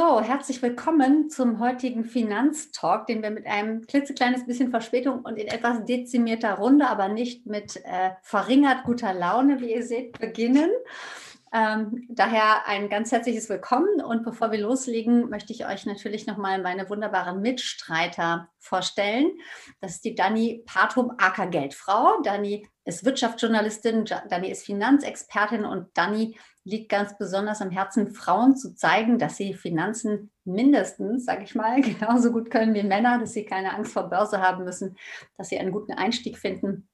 So, herzlich willkommen zum heutigen Finanztalk, den wir mit einem klitzekleines bisschen Verspätung und in etwas dezimierter Runde, aber nicht mit äh, verringert guter Laune, wie ihr seht, beginnen. Ähm, daher ein ganz herzliches Willkommen und bevor wir loslegen, möchte ich euch natürlich nochmal meine wunderbaren Mitstreiter vorstellen. Das ist die Dani Patum, aka Geldfrau. Dani ist Wirtschaftsjournalistin, Dani ist Finanzexpertin und Dani liegt ganz besonders am Herzen, Frauen zu zeigen, dass sie Finanzen mindestens, sage ich mal, genauso gut können wie Männer, dass sie keine Angst vor Börse haben müssen, dass sie einen guten Einstieg finden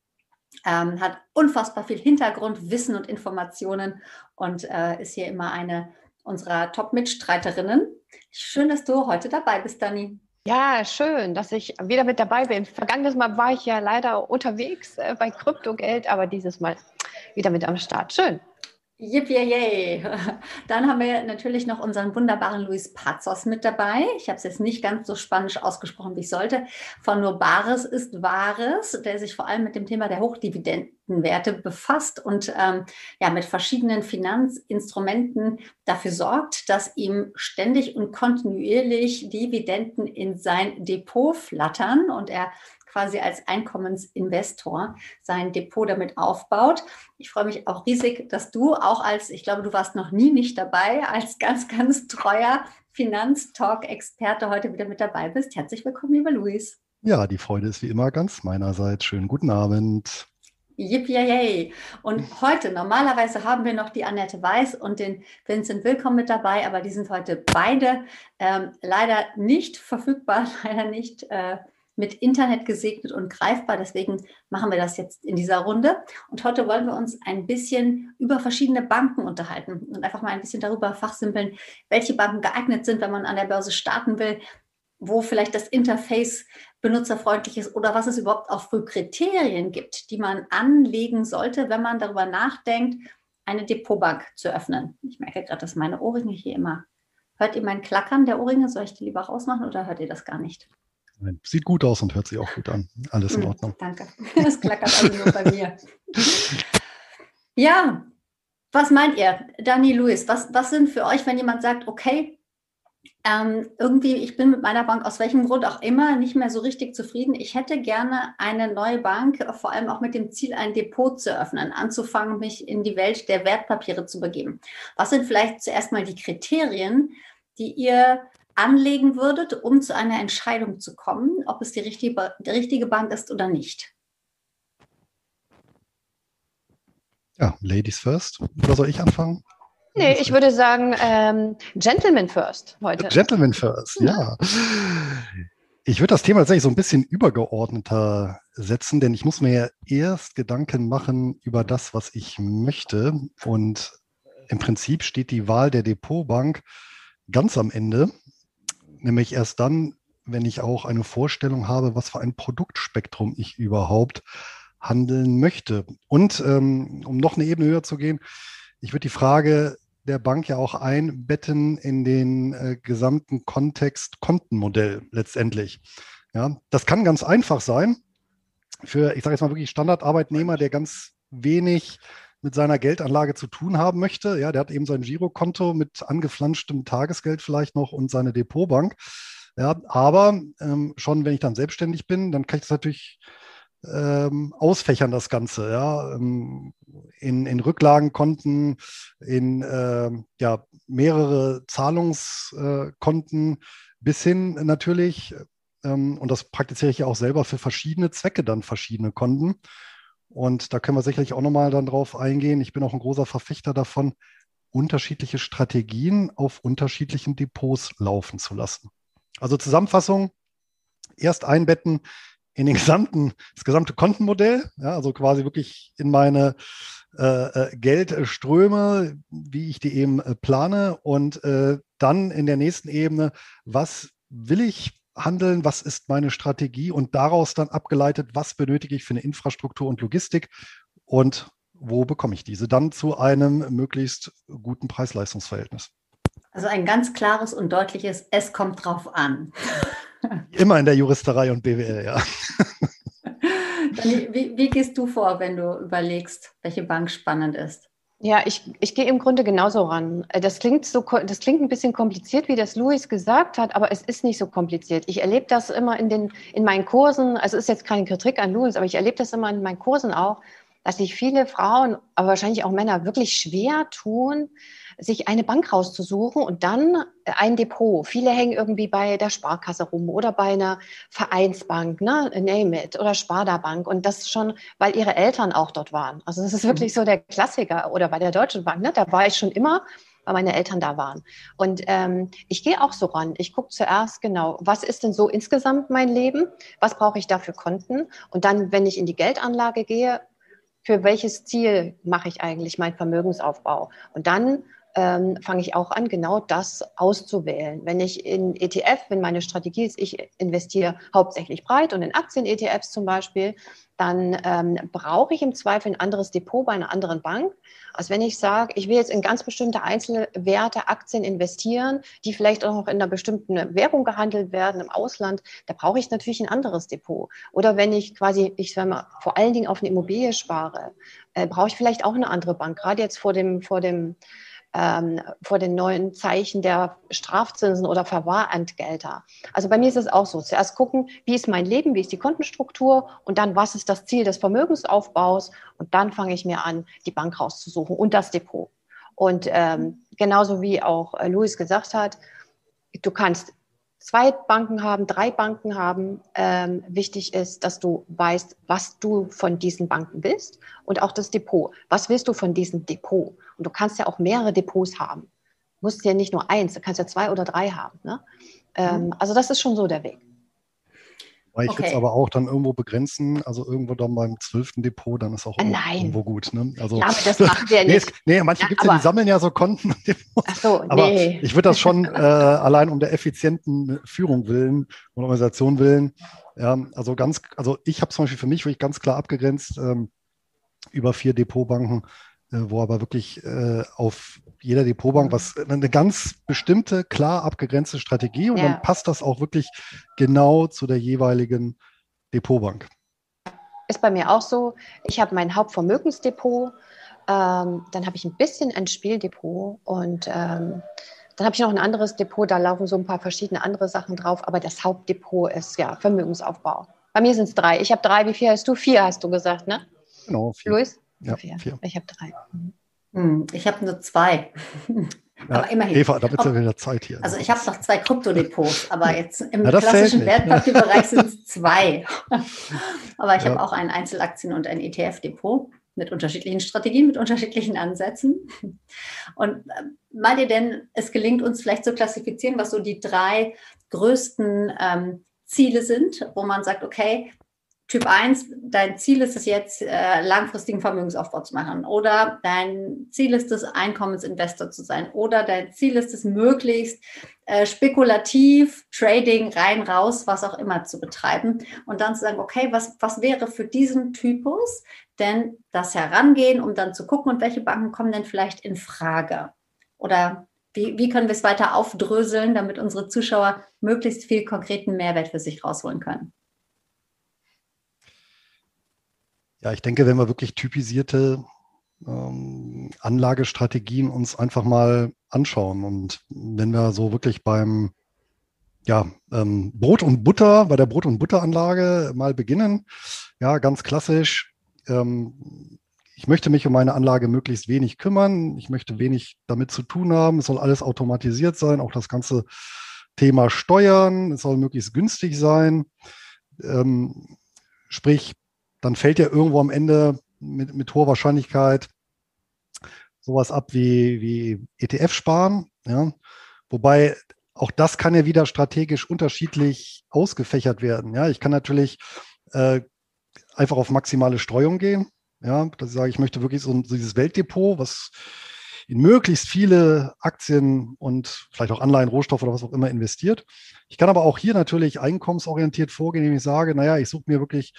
ähm, hat unfassbar viel Hintergrundwissen und Informationen und äh, ist hier immer eine unserer Top-Mitstreiterinnen. Schön, dass du heute dabei bist, Dani. Ja, schön, dass ich wieder mit dabei bin. Vergangenes Mal war ich ja leider unterwegs äh, bei Kryptogeld, aber dieses Mal wieder mit am Start. Schön. Yippie, Dann haben wir natürlich noch unseren wunderbaren Luis Pazos mit dabei. Ich habe es jetzt nicht ganz so spanisch ausgesprochen, wie ich sollte. Von nur Bares ist Wahres, der sich vor allem mit dem Thema der Hochdividendenwerte befasst und ähm, ja mit verschiedenen Finanzinstrumenten dafür sorgt, dass ihm ständig und kontinuierlich Dividenden in sein Depot flattern und er quasi als Einkommensinvestor sein Depot damit aufbaut. Ich freue mich auch riesig, dass du auch als, ich glaube, du warst noch nie nicht dabei, als ganz, ganz treuer Finanztalk-Experte heute wieder mit dabei bist. Herzlich willkommen, lieber Luis. Ja, die Freude ist wie immer ganz meinerseits. Schönen guten Abend. Yippie! Und heute, normalerweise haben wir noch die Annette Weiß und den Vincent Willkommen mit dabei, aber die sind heute beide ähm, leider nicht verfügbar, leider nicht äh, mit Internet gesegnet und greifbar. Deswegen machen wir das jetzt in dieser Runde. Und heute wollen wir uns ein bisschen über verschiedene Banken unterhalten und einfach mal ein bisschen darüber fachsimpeln, welche Banken geeignet sind, wenn man an der Börse starten will, wo vielleicht das Interface benutzerfreundlich ist oder was es überhaupt auch für Kriterien gibt, die man anlegen sollte, wenn man darüber nachdenkt, eine Depotbank zu öffnen. Ich merke gerade, dass meine Ohrringe hier immer. Hört ihr mein Klackern der Ohrringe? Soll ich die lieber rausmachen oder hört ihr das gar nicht? Sieht gut aus und hört sich auch gut an. Alles in hm, Ordnung. Danke. Das klackert also nur bei mir. Ja, was meint ihr, Dani Luis? Was, was sind für euch, wenn jemand sagt, okay, ähm, irgendwie, ich bin mit meiner Bank aus welchem Grund auch immer nicht mehr so richtig zufrieden. Ich hätte gerne eine neue Bank, vor allem auch mit dem Ziel, ein Depot zu öffnen, anzufangen, mich in die Welt der Wertpapiere zu begeben. Was sind vielleicht zuerst mal die Kriterien, die ihr anlegen würdet, um zu einer Entscheidung zu kommen, ob es die richtige, die richtige Bank ist oder nicht? Ja, Ladies first. Oder soll ich anfangen? Nee, ich würde sagen ähm, Gentleman first heute. Gentleman first, ja. Ich würde das Thema tatsächlich so ein bisschen übergeordneter setzen, denn ich muss mir ja erst Gedanken machen über das, was ich möchte. Und im Prinzip steht die Wahl der Depotbank ganz am Ende nämlich erst dann, wenn ich auch eine Vorstellung habe, was für ein Produktspektrum ich überhaupt handeln möchte. Und ähm, um noch eine Ebene höher zu gehen, ich würde die Frage der Bank ja auch einbetten in den äh, gesamten Kontext Kontenmodell letztendlich. Ja, das kann ganz einfach sein für, ich sage jetzt mal wirklich Standardarbeitnehmer, der ganz wenig mit seiner Geldanlage zu tun haben möchte. Ja, der hat eben sein Girokonto mit angeflanschtem Tagesgeld vielleicht noch und seine Depotbank. Ja, aber ähm, schon wenn ich dann selbstständig bin, dann kann ich das natürlich ähm, ausfächern, das Ganze, ja, ähm, in, in Rücklagenkonten, in äh, ja, mehrere Zahlungskonten bis hin natürlich, ähm, und das praktiziere ich ja auch selber für verschiedene Zwecke dann verschiedene Konten. Und da können wir sicherlich auch nochmal dann drauf eingehen. Ich bin auch ein großer Verfechter davon, unterschiedliche Strategien auf unterschiedlichen Depots laufen zu lassen. Also Zusammenfassung, erst einbetten in den gesamten, das gesamte Kontenmodell, ja, also quasi wirklich in meine äh, äh Geldströme, wie ich die eben äh, plane und äh, dann in der nächsten Ebene, was will ich handeln, was ist meine Strategie und daraus dann abgeleitet, was benötige ich für eine Infrastruktur und Logistik und wo bekomme ich diese dann zu einem möglichst guten Preis-Leistungs-Verhältnis. Also ein ganz klares und deutliches, es kommt drauf an. Immer in der Juristerei und BWL, ja. Wie, wie, gehst du vor, wenn du überlegst, welche Bank spannend ist? Ja, ich, ich gehe im Grunde genauso ran. Äh, das klingt, so, das klingt ein bisschen kompliziert, wie das Louis gesagt hat, aber es ist nicht so kompliziert. Ich erlebe das immer in, den, in meinen Kursen, also ist jetzt keine Kritik an Louis, aber ich erlebe das immer in meinen Kursen auch, dass sich viele Frauen, aber wahrscheinlich auch Männer wirklich schwer tun, sich eine Bank rauszusuchen und dann äh, ein Depot. Viele hängen irgendwie bei der Sparkasse rum oder bei einer Vereinsbank, ne, Name it, oder Sparda-Bank und das schon, weil ihre Eltern auch dort waren. Also das ist wirklich mhm. so der Klassiker oder bei der Deutschen Bank, ne, da war ich schon immer, weil meine Eltern da waren. Und ähm, ich gehe auch so ran. Ich gucke zuerst genau, was ist denn so insgesamt mein Leben? Was brauche ich da für Konten? Und dann, wenn ich in die Geldanlage gehe, für welches Ziel mache ich eigentlich meinen Vermögensaufbau? Und dann ähm, fange ich auch an, genau das auszuwählen. Wenn ich in ETF, wenn meine Strategie ist, ich investiere hauptsächlich breit und in Aktien-ETFs zum Beispiel, dann ähm, brauche ich im Zweifel ein anderes Depot bei einer anderen Bank, als wenn ich sage, ich will jetzt in ganz bestimmte Einzelwerte, Aktien investieren, die vielleicht auch noch in einer bestimmten Währung gehandelt werden im Ausland, da brauche ich natürlich ein anderes Depot. Oder wenn ich quasi, ich sage mal, vor allen Dingen auf eine Immobilie spare, äh, brauche ich vielleicht auch eine andere Bank. Gerade jetzt vor dem, vor dem ähm, vor den neuen Zeichen der Strafzinsen oder Verwahrentgelter. Also bei mir ist es auch so. Zuerst gucken, wie ist mein Leben, wie ist die Kontenstruktur und dann, was ist das Ziel des Vermögensaufbaus und dann fange ich mir an, die Bank rauszusuchen und das Depot. Und ähm, genauso wie auch äh, Luis gesagt hat, du kannst zwei Banken haben, drei Banken haben. Ähm, wichtig ist, dass du weißt, was du von diesen Banken willst und auch das Depot. Was willst du von diesem Depot? Und du kannst ja auch mehrere Depots haben. Du musst ja nicht nur eins, du kannst ja zwei oder drei haben. Ne? Ähm, mhm. also das ist schon so der Weg. Weil ich okay. jetzt aber auch dann irgendwo begrenzen, also irgendwo dann beim zwölften Depot, dann ist auch irgendwo, irgendwo gut. Ne? Also, ja, aber das machen wir nicht. nee, manche ja, gibt es ja, die sammeln ja so Konten. Ach so, aber nee. ich würde das schon äh, allein um der effizienten Führung willen und Organisation willen, ja, also ganz, also ich habe zum Beispiel für mich wirklich ganz klar abgegrenzt ähm, über vier Depotbanken äh, wo aber wirklich äh, auf jeder Depotbank was eine ganz bestimmte, klar abgegrenzte Strategie und ja. dann passt das auch wirklich genau zu der jeweiligen Depotbank. Ist bei mir auch so. Ich habe mein Hauptvermögensdepot, ähm, dann habe ich ein bisschen ein Spieldepot und ähm, dann habe ich noch ein anderes Depot, da laufen so ein paar verschiedene andere Sachen drauf, aber das Hauptdepot ist ja Vermögensaufbau. Bei mir sind es drei. Ich habe drei. Wie viel hast du? Vier hast du gesagt, ne? Genau, vier. Luis? Ja, vier. vier. Ich habe drei. Hm, ich habe nur zwei. Ja, aber immerhin. Eva, damit sind wir in der Zeit hier. Also ich habe noch zwei Kryptodepots, aber jetzt im ja, klassischen Wertpapierbereich sind es zwei. aber ich ja. habe auch ein Einzelaktien- und ein ETF-Depot mit unterschiedlichen Strategien, mit unterschiedlichen Ansätzen. Und äh, meint ihr denn, es gelingt uns vielleicht zu klassifizieren, was so die drei größten ähm, Ziele sind, wo man sagt, okay, Typ 1, dein Ziel ist es jetzt, äh, langfristigen Vermögensaufbau zu machen. Oder dein Ziel ist es, Einkommensinvestor zu sein. Oder dein Ziel ist es, möglichst äh, spekulativ, Trading, rein, raus, was auch immer zu betreiben. Und dann zu sagen, okay, was, was wäre für diesen Typus denn das Herangehen, um dann zu gucken, und welche Banken kommen denn vielleicht in Frage? Oder wie, wie können wir es weiter aufdröseln, damit unsere Zuschauer möglichst viel konkreten Mehrwert für sich rausholen können? Ja, ich denke, wenn wir wirklich typisierte ähm, Anlagestrategien uns einfach mal anschauen und wenn wir so wirklich beim ja, ähm, Brot und Butter, bei der Brot- und Butteranlage mal beginnen, ja, ganz klassisch. Ähm, ich möchte mich um meine Anlage möglichst wenig kümmern. Ich möchte wenig damit zu tun haben. Es soll alles automatisiert sein, auch das ganze Thema Steuern. Es soll möglichst günstig sein. Ähm, sprich, dann fällt ja irgendwo am Ende mit, mit hoher Wahrscheinlichkeit sowas ab wie, wie ETF sparen. Ja? Wobei auch das kann ja wieder strategisch unterschiedlich ausgefächert werden. Ja, ich kann natürlich äh, einfach auf maximale Streuung gehen. Ja, dass ich sage, ich möchte wirklich so, so dieses Weltdepot, was in möglichst viele Aktien und vielleicht auch Anleihen, Rohstoffe oder was auch immer investiert. Ich kann aber auch hier natürlich einkommensorientiert vorgehen, indem ich sage, naja, ich suche mir wirklich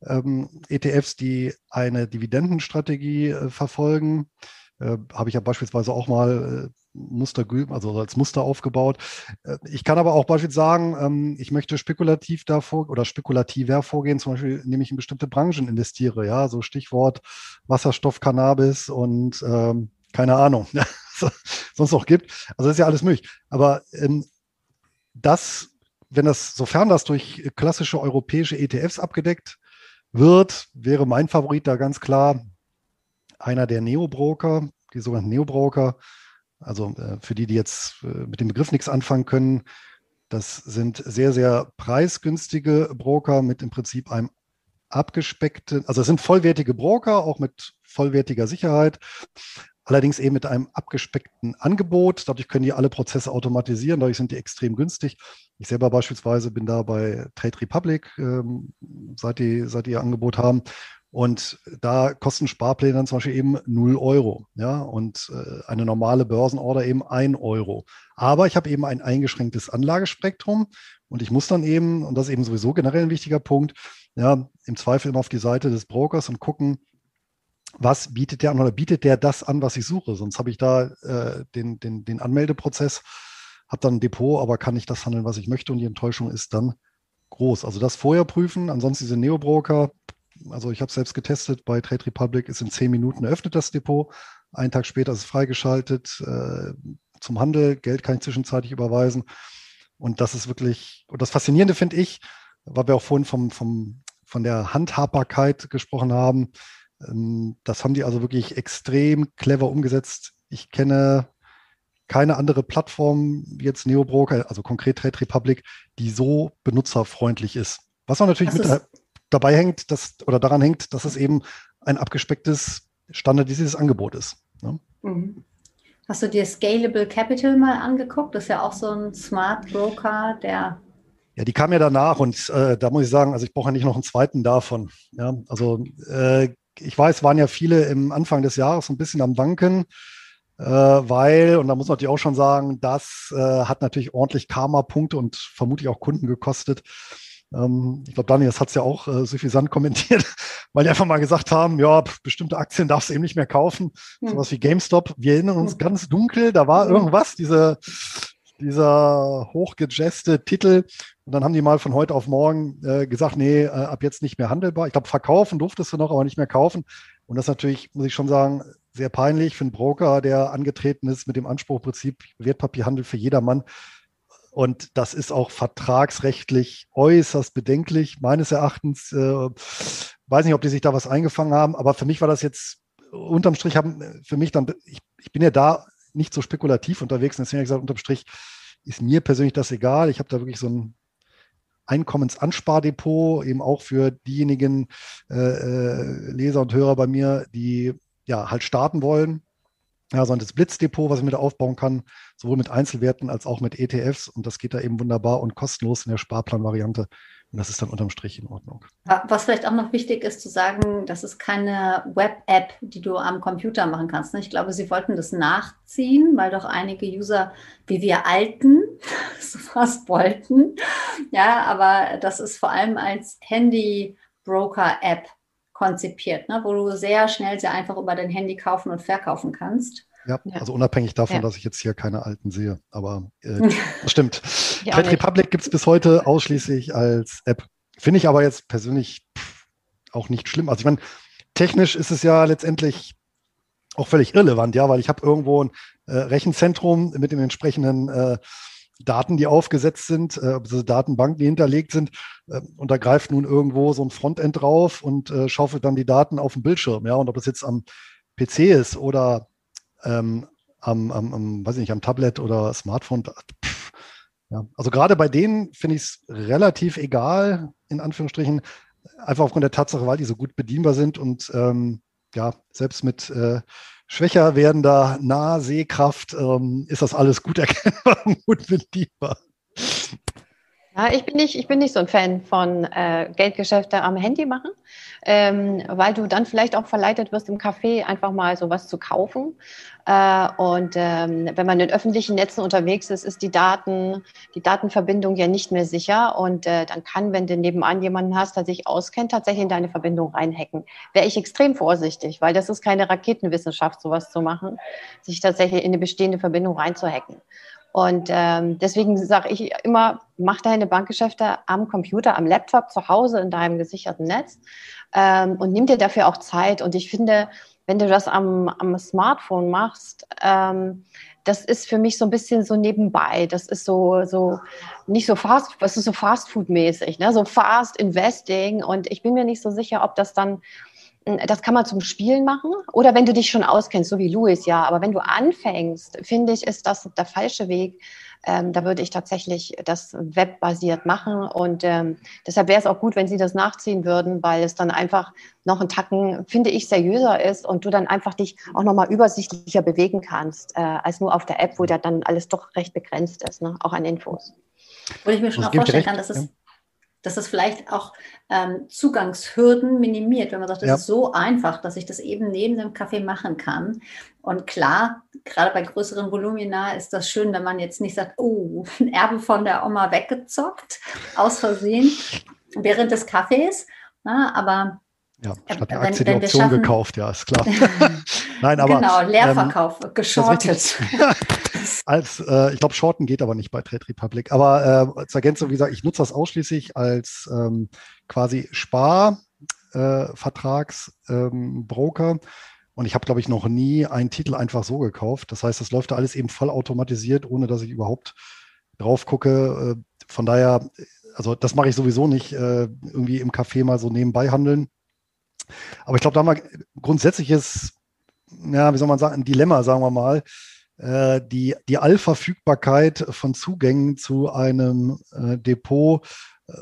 ETFs, die eine Dividendenstrategie äh, verfolgen. Äh, Habe ich ja beispielsweise auch mal Muster, also als Muster aufgebaut. Äh, ich kann aber auch beispielsweise sagen, ähm, ich möchte spekulativ davor oder spekulativer vorgehen, zum Beispiel, indem ich in bestimmte Branchen investiere, ja, so Stichwort Wasserstoff, Cannabis und ähm, keine Ahnung, sonst noch gibt. Also das ist ja alles möglich. Aber ähm, das, wenn das, sofern das durch klassische europäische ETFs abgedeckt wird, wäre mein Favorit da ganz klar einer der Neo-Broker, die sogenannten Neo-Broker. Also äh, für die, die jetzt äh, mit dem Begriff nichts anfangen können, das sind sehr, sehr preisgünstige Broker mit im Prinzip einem abgespeckten, also es sind vollwertige Broker, auch mit vollwertiger Sicherheit, allerdings eben mit einem abgespeckten Angebot. Dadurch können die alle Prozesse automatisieren, dadurch sind die extrem günstig. Ich selber beispielsweise bin da bei Trade Republic, ähm, seit, die, seit die ihr Angebot haben. Und da kosten Sparpläne dann zum Beispiel eben 0 Euro. Ja, und äh, eine normale Börsenorder eben 1 Euro. Aber ich habe eben ein eingeschränktes Anlagespektrum und ich muss dann eben, und das ist eben sowieso generell ein wichtiger Punkt, ja, im Zweifel immer auf die Seite des Brokers und gucken, was bietet der an oder bietet der das an, was ich suche? Sonst habe ich da äh, den, den, den Anmeldeprozess, habe dann ein Depot, aber kann nicht das handeln, was ich möchte. Und die Enttäuschung ist dann groß. Also das vorher prüfen, ansonsten diese Neobroker, also ich habe selbst getestet, bei Trade Republic. Ist in zehn Minuten eröffnet das Depot, einen Tag später ist es freigeschaltet äh, zum Handel, Geld kann ich zwischenzeitlich überweisen. Und das ist wirklich, und das Faszinierende finde ich, weil wir auch vorhin vom, vom, von der Handhabbarkeit gesprochen haben, das haben die also wirklich extrem clever umgesetzt. Ich kenne keine andere Plattform wie jetzt Neobroker, also konkret Trade Republic, die so benutzerfreundlich ist. Was man natürlich mit da, dabei hängt, dass, oder daran hängt, dass es eben ein abgespecktes, standardisiertes Angebot ist. Ne? Mhm. Hast du dir Scalable Capital mal angeguckt? Das ist ja auch so ein Smart Broker, der ja, die kam ja danach und äh, da muss ich sagen, also ich brauche ja nicht noch einen zweiten davon. Ja, also äh, ich weiß, waren ja viele im Anfang des Jahres ein bisschen am Wanken, äh, weil, und da muss man natürlich auch schon sagen, das äh, hat natürlich ordentlich Karma-Punkte und vermutlich auch Kunden gekostet. Ähm, ich glaube, Daniel, das hat es ja auch äh, suffisant kommentiert, weil die einfach mal gesagt haben, ja, bestimmte Aktien darfst du eben nicht mehr kaufen. Hm. Sowas wie GameStop. Wir erinnern uns hm. ganz dunkel, da war hm. irgendwas, diese dieser hochgejazte Titel. Und dann haben die mal von heute auf morgen äh, gesagt, nee, äh, ab jetzt nicht mehr handelbar. Ich glaube, verkaufen durftest du noch, aber nicht mehr kaufen. Und das ist natürlich, muss ich schon sagen, sehr peinlich für einen Broker, der angetreten ist mit dem Anspruchprinzip Wertpapierhandel für jedermann. Und das ist auch vertragsrechtlich äußerst bedenklich, meines Erachtens. Äh, weiß nicht, ob die sich da was eingefangen haben, aber für mich war das jetzt unterm Strich haben für mich dann, ich, ich bin ja da nicht so spekulativ unterwegs. Und deswegen habe ich gesagt, unterm Strich ist mir persönlich das egal. Ich habe da wirklich so ein Einkommensanspardepot, eben auch für diejenigen äh, äh, Leser und Hörer bei mir, die ja halt starten wollen. Ja, so ein Blitzdepot, was ich mir da aufbauen kann, sowohl mit Einzelwerten als auch mit ETFs. Und das geht da eben wunderbar und kostenlos in der Sparplanvariante. Und das ist dann unterm Strich in Ordnung. Was vielleicht auch noch wichtig ist zu sagen, das ist keine Web-App, die du am Computer machen kannst. Ne? Ich glaube, sie wollten das nachziehen, weil doch einige User, wie wir Alten, sowas wollten. Ja, aber das ist vor allem als Handy-Broker-App konzipiert, ne? wo du sehr schnell, sehr einfach über dein Handy kaufen und verkaufen kannst. Ja, also unabhängig davon, ja. dass ich jetzt hier keine alten sehe. Aber äh, das stimmt. Trade Republic gibt es bis heute ausschließlich als App. Finde ich aber jetzt persönlich auch nicht schlimm. Also ich meine, technisch ist es ja letztendlich auch völlig irrelevant, ja, weil ich habe irgendwo ein äh, Rechenzentrum mit den entsprechenden äh, Daten, die aufgesetzt sind, äh, also Datenbanken, die hinterlegt sind, äh, und da greift nun irgendwo so ein Frontend drauf und äh, schaufelt dann die Daten auf dem Bildschirm, ja, und ob das jetzt am PC ist oder ähm, am, am, am, weiß ich nicht, am Tablet oder Smartphone. Pff, ja. Also gerade bei denen finde ich es relativ egal, in Anführungsstrichen, einfach aufgrund der Tatsache, weil die so gut bedienbar sind und ähm, ja, selbst mit äh, schwächer werdender Nahsehkraft ähm, ist das alles gut erkennbar und gut bedienbar. Ja, ich bin nicht, ich bin nicht so ein Fan von äh, Geldgeschäfte am Handy machen, ähm, weil du dann vielleicht auch verleitet wirst, im Café einfach mal sowas zu kaufen. Äh, und ähm, wenn man in öffentlichen Netzen unterwegs ist, ist die Daten, die Datenverbindung ja nicht mehr sicher. Und äh, dann kann, wenn du nebenan jemanden hast, der sich auskennt, tatsächlich in deine Verbindung reinhacken. Wäre ich extrem vorsichtig, weil das ist keine Raketenwissenschaft, sowas zu machen, sich tatsächlich in eine bestehende Verbindung reinzuhacken. Und ähm, deswegen sage ich immer, mach deine Bankgeschäfte am Computer, am Laptop, zu Hause in deinem gesicherten Netz ähm, und nimm dir dafür auch Zeit. Und ich finde, wenn du das am, am Smartphone machst, ähm, das ist für mich so ein bisschen so nebenbei. Das ist so, so nicht so fast, was ist so Fast Food mäßig, ne? so Fast Investing. Und ich bin mir nicht so sicher, ob das dann das kann man zum Spielen machen oder wenn du dich schon auskennst, so wie Louis, ja. Aber wenn du anfängst, finde ich, ist das der falsche Weg. Ähm, da würde ich tatsächlich das webbasiert machen und ähm, deshalb wäre es auch gut, wenn Sie das nachziehen würden, weil es dann einfach noch ein Tacken, finde ich, seriöser ist und du dann einfach dich auch nochmal übersichtlicher bewegen kannst, äh, als nur auf der App, wo da dann alles doch recht begrenzt ist, ne? auch an Infos. Wo ich mir schon auch vorstellen kann, dass es dass das vielleicht auch ähm, Zugangshürden minimiert, wenn man sagt, das ja. ist so einfach, dass ich das eben neben dem Kaffee machen kann. Und klar, gerade bei größeren Volumina ist das schön, wenn man jetzt nicht sagt, oh, ein Erbe von der Oma weggezockt, aus Versehen, während des Kaffees. Na, aber ja, statt der Aktie wenn, die Option schaffen, gekauft, ja, ist klar. Nein, aber. Genau, Leerverkauf, ähm, geschortet. als, äh, ich glaube, Shorten geht aber nicht bei Trade Republic. Aber äh, zur Ergänzung, wie gesagt, ich nutze das ausschließlich als ähm, quasi Sparvertragsbroker. Äh, ähm, und ich habe, glaube ich, noch nie einen Titel einfach so gekauft. Das heißt, das läuft da alles eben voll automatisiert, ohne dass ich überhaupt drauf gucke. Äh, von daher, also das mache ich sowieso nicht, äh, irgendwie im Café mal so nebenbei handeln aber ich glaube, da mal grundsätzliches, ja, wie soll man sagen, ein Dilemma, sagen wir mal, die, die Allverfügbarkeit von Zugängen zu einem äh, Depot, äh,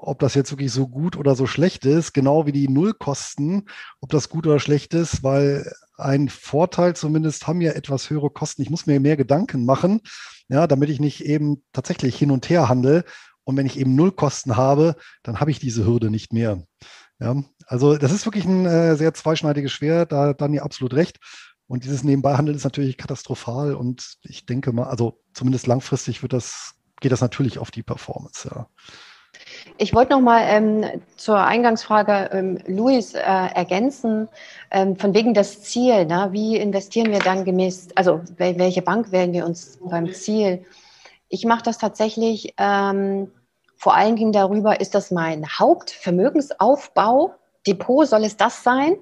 ob das jetzt wirklich so gut oder so schlecht ist, genau wie die Nullkosten, ob das gut oder schlecht ist, weil ein Vorteil zumindest haben ja etwas höhere Kosten. Ich muss mir mehr Gedanken machen, ja, damit ich nicht eben tatsächlich hin und her handle. Und wenn ich eben Nullkosten habe, dann habe ich diese Hürde nicht mehr. Ja, also das ist wirklich ein äh, sehr zweischneidiges Schwert, da hat Dani absolut recht. Und dieses Nebenbeihandeln ist natürlich katastrophal und ich denke mal, also zumindest langfristig wird das, geht das natürlich auf die Performance, ja. Ich wollte noch mal ähm, zur Eingangsfrage ähm, Luis äh, ergänzen, ähm, von wegen das Ziel. Ne? Wie investieren wir dann gemäß, also welche Bank wählen wir uns beim Ziel? Ich mache das tatsächlich ähm, vor allen Dingen darüber, ist das mein Hauptvermögensaufbau? Depot, soll es das sein?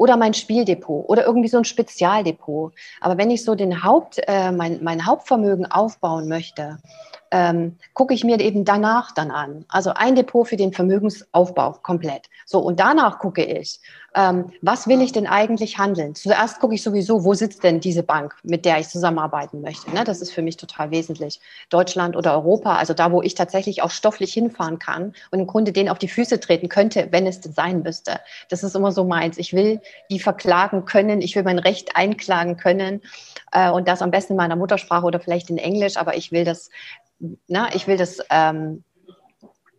Oder mein Spieldepot oder irgendwie so ein Spezialdepot. Aber wenn ich so den Haupt, äh, mein, mein Hauptvermögen aufbauen möchte, ähm, gucke ich mir eben danach dann an. Also ein Depot für den Vermögensaufbau komplett. So, und danach gucke ich, ähm, was will ich denn eigentlich handeln? Zuerst gucke ich sowieso, wo sitzt denn diese Bank, mit der ich zusammenarbeiten möchte. Ne? Das ist für mich total wesentlich. Deutschland oder Europa, also da, wo ich tatsächlich auch stofflich hinfahren kann und im Grunde denen auf die Füße treten könnte, wenn es denn sein müsste. Das ist immer so meins. Ich will die verklagen können, ich will mein Recht einklagen können äh, und das am besten in meiner Muttersprache oder vielleicht in Englisch, aber ich will das na, ich will das, ähm,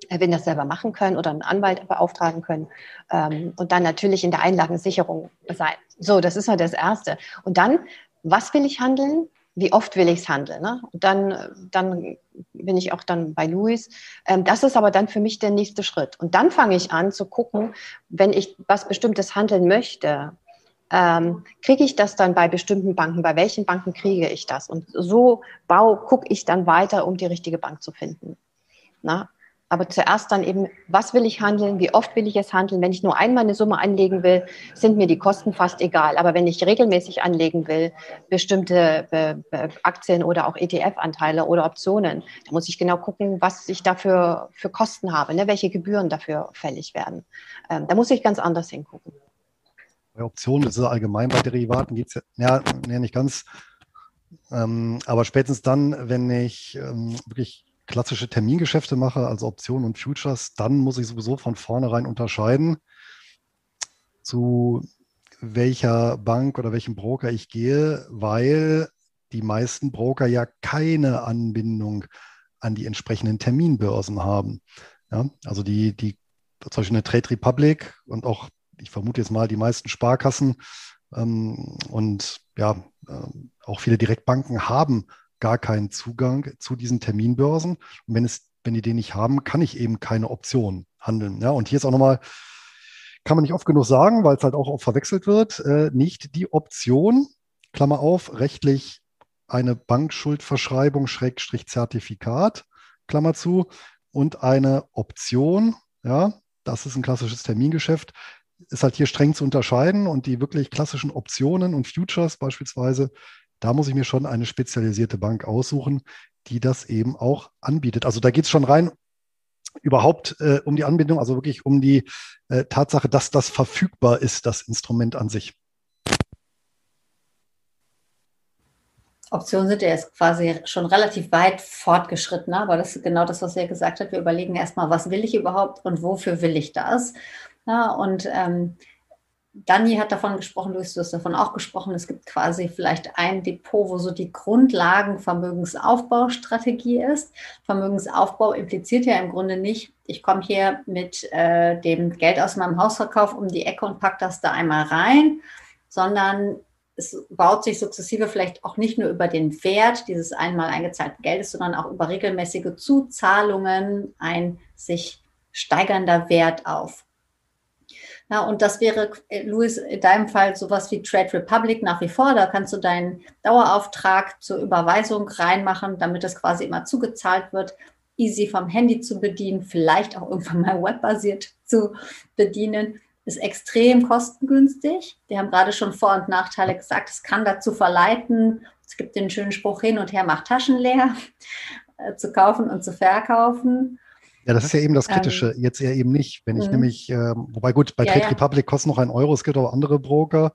will das selber machen können oder einen Anwalt beauftragen können ähm, und dann natürlich in der Einlagensicherung sein. So, das ist mal das Erste. Und dann, was will ich handeln? Wie oft will ich es handeln? Ne? Und dann, dann bin ich auch dann bei Luis. Ähm, das ist aber dann für mich der nächste Schritt. Und dann fange ich an zu gucken, wenn ich was Bestimmtes handeln möchte, ähm, kriege ich das dann bei bestimmten Banken? Bei welchen Banken kriege ich das? Und so gucke ich dann weiter, um die richtige Bank zu finden. Na? Aber zuerst dann eben, was will ich handeln? Wie oft will ich es handeln? Wenn ich nur einmal eine Summe anlegen will, sind mir die Kosten fast egal. Aber wenn ich regelmäßig anlegen will, bestimmte äh, Aktien oder auch ETF-Anteile oder Optionen, da muss ich genau gucken, was ich dafür für Kosten habe, ne? welche Gebühren dafür fällig werden. Ähm, da muss ich ganz anders hingucken. Bei Optionen, das ist allgemein bei Derivaten, geht es ja, ja, nicht ganz. Ähm, aber spätestens dann, wenn ich ähm, wirklich klassische Termingeschäfte mache, also Optionen und Futures, dann muss ich sowieso von vornherein unterscheiden, zu welcher Bank oder welchem Broker ich gehe, weil die meisten Broker ja keine Anbindung an die entsprechenden Terminbörsen haben. Ja, also die, die, zum Beispiel eine Trade Republic und auch, ich vermute jetzt mal, die meisten Sparkassen ähm, und ja, äh, auch viele Direktbanken haben gar keinen Zugang zu diesen Terminbörsen. Und wenn es, wenn die den nicht haben, kann ich eben keine Option handeln. Ja, und hier ist auch nochmal, kann man nicht oft genug sagen, weil es halt auch oft verwechselt wird, äh, nicht die Option, Klammer auf, rechtlich eine Bankschuldverschreibung, Schrägstrich Zertifikat, Klammer zu, und eine Option, ja, das ist ein klassisches Termingeschäft, ist halt hier streng zu unterscheiden und die wirklich klassischen Optionen und Futures beispielsweise, da muss ich mir schon eine spezialisierte Bank aussuchen, die das eben auch anbietet. Also da geht es schon rein überhaupt äh, um die Anbindung, also wirklich um die äh, Tatsache, dass das verfügbar ist, das Instrument an sich. Optionen sind ja jetzt quasi schon relativ weit fortgeschritten, aber das ist genau das, was er gesagt hat. Wir überlegen erstmal, was will ich überhaupt und wofür will ich das? Ja, und ähm, Dani hat davon gesprochen, du hast davon auch gesprochen, es gibt quasi vielleicht ein Depot, wo so die Grundlagen Vermögensaufbaustrategie ist. Vermögensaufbau impliziert ja im Grunde nicht, ich komme hier mit äh, dem Geld aus meinem Hausverkauf um die Ecke und packe das da einmal rein, sondern es baut sich sukzessive vielleicht auch nicht nur über den Wert dieses einmal eingezahlten Geldes, sondern auch über regelmäßige Zuzahlungen ein sich steigernder Wert auf. Ja, und das wäre, äh, Luis, in deinem Fall sowas wie Trade Republic nach wie vor. Da kannst du deinen Dauerauftrag zur Überweisung reinmachen, damit das quasi immer zugezahlt wird. Easy vom Handy zu bedienen, vielleicht auch irgendwann mal webbasiert zu bedienen. Ist extrem kostengünstig. Wir haben gerade schon Vor- und Nachteile gesagt. Es kann dazu verleiten, es gibt den schönen Spruch hin und her, macht Taschen leer, äh, zu kaufen und zu verkaufen. Ja, das ist ja eben das Kritische. Ähm, Jetzt eher eben nicht. Wenn ich mh. nämlich, äh, wobei gut, bei ja, Trade ja. Republic kostet noch ein Euro. Es gibt auch andere Broker,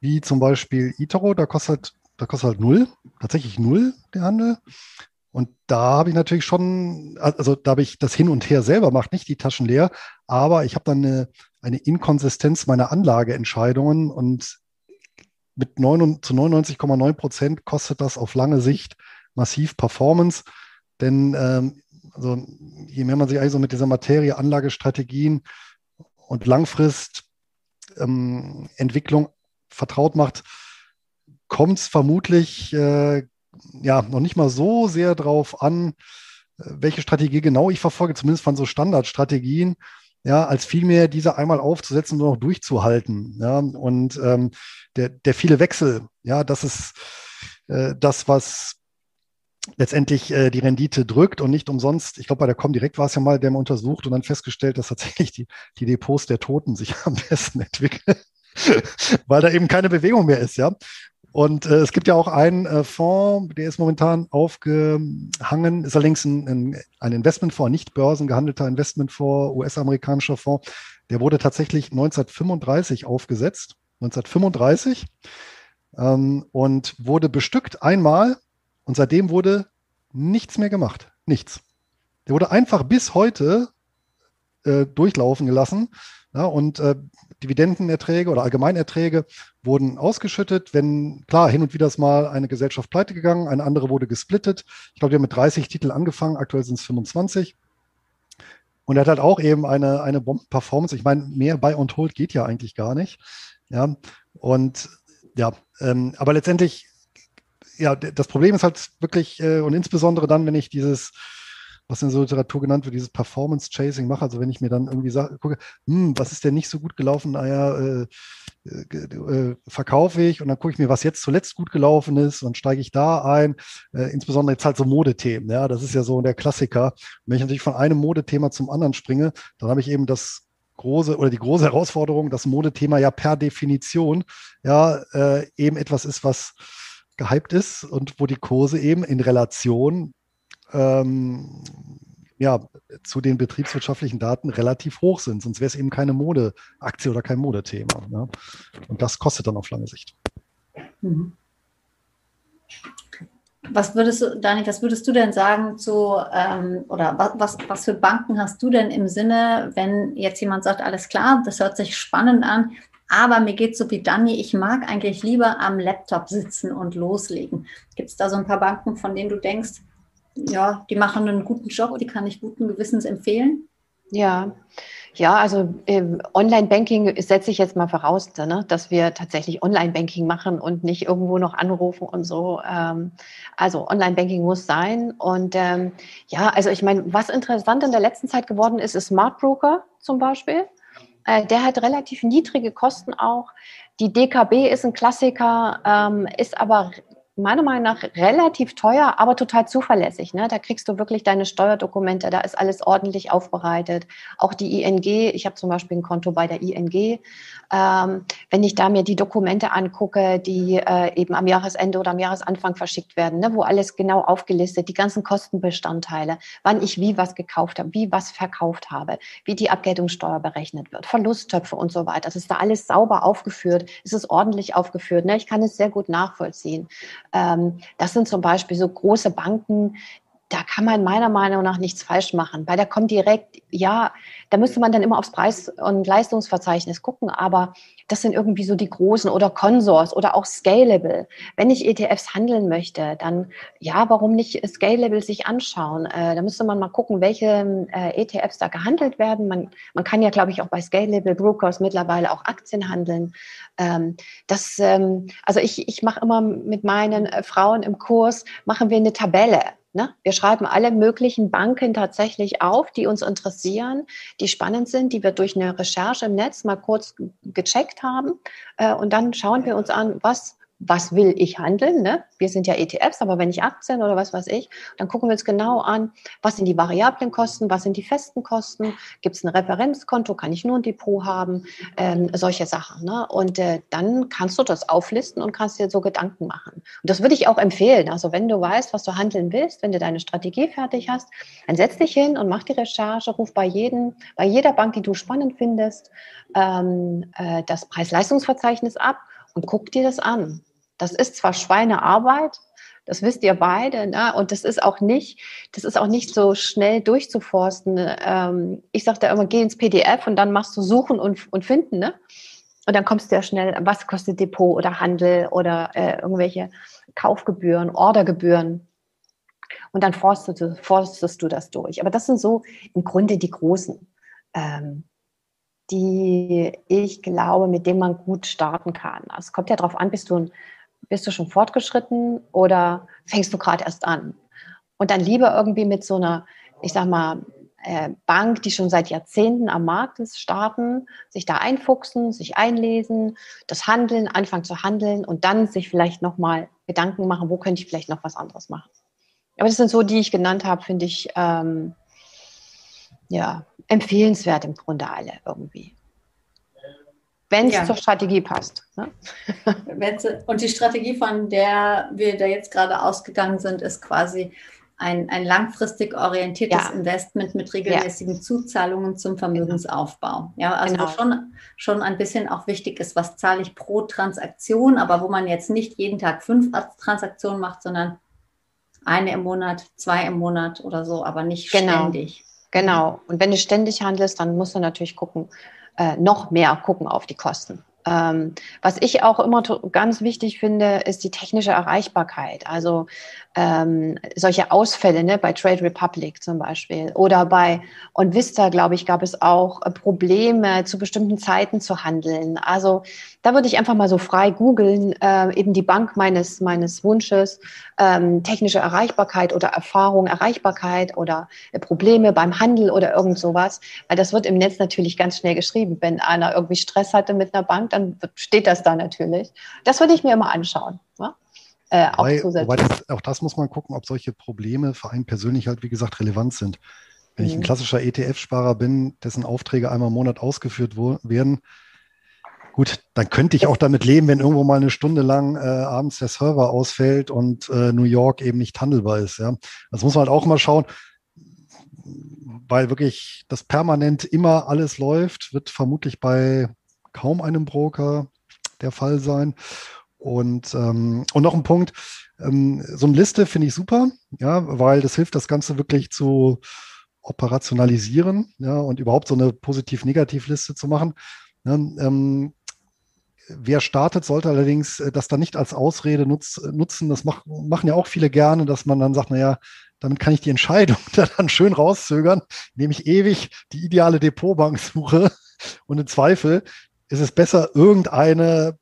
wie zum Beispiel eToro, da kostet, da kostet halt null, tatsächlich null der Handel. Und da habe ich natürlich schon, also da habe ich das Hin und Her selber macht, nicht die Taschen leer, aber ich habe dann eine, eine Inkonsistenz meiner Anlageentscheidungen und mit 9, zu 99,9 Prozent kostet das auf lange Sicht massiv Performance. Denn ähm, also je mehr man sich eigentlich so mit dieser Materie, Anlagestrategien und Langfristentwicklung ähm, vertraut macht, kommt es vermutlich äh, ja noch nicht mal so sehr drauf an, äh, welche Strategie genau ich verfolge, zumindest von so Standardstrategien, ja, als vielmehr diese einmal aufzusetzen und noch durchzuhalten. Ja, und ähm, der, der viele Wechsel, ja, das ist äh, das, was letztendlich äh, die Rendite drückt und nicht umsonst. Ich glaube, bei der Comdirect war es ja mal, der mal untersucht und dann festgestellt, dass tatsächlich die, die Depots der Toten sich am besten entwickeln, weil da eben keine Bewegung mehr ist, ja. Und äh, es gibt ja auch einen äh, Fonds, der ist momentan aufgehangen, ist allerdings ein, ein, ein Investmentfonds, nicht börsengehandelter Investmentfonds, US-amerikanischer Fonds. Der wurde tatsächlich 1935 aufgesetzt, 1935, ähm, und wurde bestückt einmal und seitdem wurde nichts mehr gemacht. Nichts. Der wurde einfach bis heute äh, durchlaufen gelassen. Ja, und äh, Dividendenerträge oder Allgemeinerträge wurden ausgeschüttet. Wenn, klar, hin und wieder ist mal eine Gesellschaft pleite gegangen, eine andere wurde gesplittet. Ich glaube, die haben mit 30 Titeln angefangen, aktuell sind es 25. Und er hat halt auch eben eine, eine Bomben-Performance. Ich meine, mehr bei und hold geht ja eigentlich gar nicht. Ja, und ja, ähm, aber letztendlich ja, das Problem ist halt wirklich, äh, und insbesondere dann, wenn ich dieses, was in der Literatur genannt wird, dieses Performance-Chasing mache, also wenn ich mir dann irgendwie sage, gucke, hm, was ist denn nicht so gut gelaufen, naja, äh, äh, äh, verkaufe ich? Und dann gucke ich mir, was jetzt zuletzt gut gelaufen ist und steige ich da ein, äh, insbesondere jetzt halt so Modethemen, ja, das ist ja so der Klassiker. Wenn ich natürlich von einem Modethema zum anderen springe, dann habe ich eben das große oder die große Herausforderung, dass Modethema ja per Definition ja äh, eben etwas ist, was gehypt ist und wo die Kurse eben in Relation ähm, ja, zu den betriebswirtschaftlichen Daten relativ hoch sind. Sonst wäre es eben keine Modeaktie oder kein Modethema. Ne? Und das kostet dann auf lange Sicht. Mhm. Was würdest du, Dani, was würdest du denn sagen zu, ähm, oder was, was, was für Banken hast du denn im Sinne, wenn jetzt jemand sagt, alles klar, das hört sich spannend an, aber mir geht so wie Dani, ich mag eigentlich lieber am Laptop sitzen und loslegen. Gibt es da so ein paar Banken, von denen du denkst, ja, die machen einen guten Job, die kann ich guten Gewissens empfehlen. Ja, ja, also äh, Online-Banking setze ich jetzt mal voraus, ne, dass wir tatsächlich Online-Banking machen und nicht irgendwo noch anrufen und so. Ähm, also Online-Banking muss sein. Und ähm, ja, also ich meine, was interessant in der letzten Zeit geworden ist, ist Smart Broker zum Beispiel. Äh, der hat relativ niedrige Kosten auch. Die DKB ist ein Klassiker, ähm, ist aber meiner Meinung nach relativ teuer, aber total zuverlässig. Ne? Da kriegst du wirklich deine Steuerdokumente, da ist alles ordentlich aufbereitet. Auch die ING, ich habe zum Beispiel ein Konto bei der ING. Ähm, wenn ich da mir die Dokumente angucke, die äh, eben am Jahresende oder am Jahresanfang verschickt werden, ne? wo alles genau aufgelistet, die ganzen Kostenbestandteile, wann ich wie was gekauft habe, wie was verkauft habe, wie die Abgeltungssteuer berechnet wird, Verlusttöpfe und so weiter. Das ist da alles sauber aufgeführt, es ist ordentlich aufgeführt. Ne? Ich kann es sehr gut nachvollziehen. Ähm, das sind zum Beispiel so große Banken, da kann man meiner Meinung nach nichts falsch machen, weil da kommt direkt, ja, da müsste man dann immer aufs Preis- und Leistungsverzeichnis gucken, aber das sind irgendwie so die großen oder Consors oder auch Scalable. Wenn ich ETFs handeln möchte, dann ja, warum nicht Scalable sich anschauen? Äh, da müsste man mal gucken, welche äh, ETFs da gehandelt werden. Man, man kann ja, glaube ich, auch bei Scalable Brokers mittlerweile auch Aktien handeln. Ähm, das, ähm, also ich, ich mache immer mit meinen äh, Frauen im Kurs, machen wir eine Tabelle. Ne? Wir schreiben alle möglichen Banken tatsächlich auf, die uns interessieren, die spannend sind, die wir durch eine Recherche im Netz mal kurz gecheckt haben. Äh, und dann schauen wir uns an, was was will ich handeln? Ne? Wir sind ja ETFs, aber wenn ich Aktien oder was weiß ich, dann gucken wir uns genau an, was sind die variablen Kosten, was sind die festen Kosten, gibt es ein Referenzkonto, kann ich nur ein Depot haben, ähm, solche Sachen. Ne? Und äh, dann kannst du das auflisten und kannst dir so Gedanken machen. Und das würde ich auch empfehlen. Also wenn du weißt, was du handeln willst, wenn du deine Strategie fertig hast, dann setz dich hin und mach die Recherche, ruf bei jedem, bei jeder Bank, die du spannend findest, ähm, äh, das Preis-Leistungsverzeichnis ab und guck dir das an. Das ist zwar Schweinearbeit, das wisst ihr beide, ne? und das ist auch nicht, das ist auch nicht so schnell durchzuforsten. Ähm, ich sage da immer, geh ins PDF und dann machst du Suchen und, und Finden, ne? Und dann kommst du ja schnell, was kostet Depot oder Handel oder äh, irgendwelche Kaufgebühren, Ordergebühren. Und dann forstest du, forstest du das durch. Aber das sind so im Grunde die großen, ähm, die ich glaube, mit denen man gut starten kann. Also es kommt ja darauf an, bist du ein bist du schon fortgeschritten oder fängst du gerade erst an? Und dann lieber irgendwie mit so einer, ich sag mal, äh, Bank, die schon seit Jahrzehnten am Markt ist, starten, sich da einfuchsen, sich einlesen, das Handeln, anfangen zu handeln und dann sich vielleicht nochmal Gedanken machen, wo könnte ich vielleicht noch was anderes machen. Aber das sind so, die ich genannt habe, finde ich ähm, ja empfehlenswert im Grunde alle irgendwie wenn es ja. zur Strategie passt. Ne? Und die Strategie, von der wir da jetzt gerade ausgegangen sind, ist quasi ein, ein langfristig orientiertes ja. Investment mit regelmäßigen ja. Zuzahlungen zum Vermögensaufbau. Ja, also genau. schon, schon ein bisschen auch wichtig ist, was zahle ich pro Transaktion, aber wo man jetzt nicht jeden Tag fünf Transaktionen macht, sondern eine im Monat, zwei im Monat oder so, aber nicht genau. ständig. Genau. Und wenn du ständig handelst, dann musst du natürlich gucken, äh, noch mehr gucken auf die Kosten. Ähm, was ich auch immer ganz wichtig finde, ist die technische Erreichbarkeit. Also ähm, solche Ausfälle ne, bei Trade Republic zum Beispiel oder bei OnVista, glaube ich, gab es auch äh, Probleme zu bestimmten Zeiten zu handeln. Also da würde ich einfach mal so frei googeln, äh, eben die Bank meines, meines Wunsches, ähm, technische Erreichbarkeit oder Erfahrung, Erreichbarkeit oder äh, Probleme beim Handel oder irgend sowas, weil das wird im Netz natürlich ganz schnell geschrieben. Wenn einer irgendwie Stress hatte mit einer Bank, dann steht das da natürlich. Das würde ich mir immer anschauen. Ja? Äh, wobei, wobei das, auch das muss man gucken, ob solche Probleme für einen persönlich halt, wie gesagt, relevant sind. Wenn mhm. ich ein mhm. klassischer ETF-Sparer bin, dessen Aufträge einmal im Monat ausgeführt werden, gut, dann könnte ich auch damit leben, wenn irgendwo mal eine Stunde lang äh, abends der Server ausfällt und äh, New York eben nicht handelbar ist. Ja, das muss man halt auch mal schauen, weil wirklich das permanent immer alles läuft, wird vermutlich bei kaum einem Broker der Fall sein. Und, ähm, und noch ein Punkt, ähm, so eine Liste finde ich super, ja, weil das hilft, das Ganze wirklich zu operationalisieren, ja, und überhaupt so eine Positiv-Negativ-Liste zu machen. Ja, ähm, wer startet, sollte allerdings äh, das dann nicht als Ausrede nutz, nutzen. Das mach, machen ja auch viele gerne, dass man dann sagt, naja, damit kann ich die Entscheidung dann schön rauszögern, indem ich ewig die ideale Depotbank suche. Und im Zweifel ist es besser, irgendeine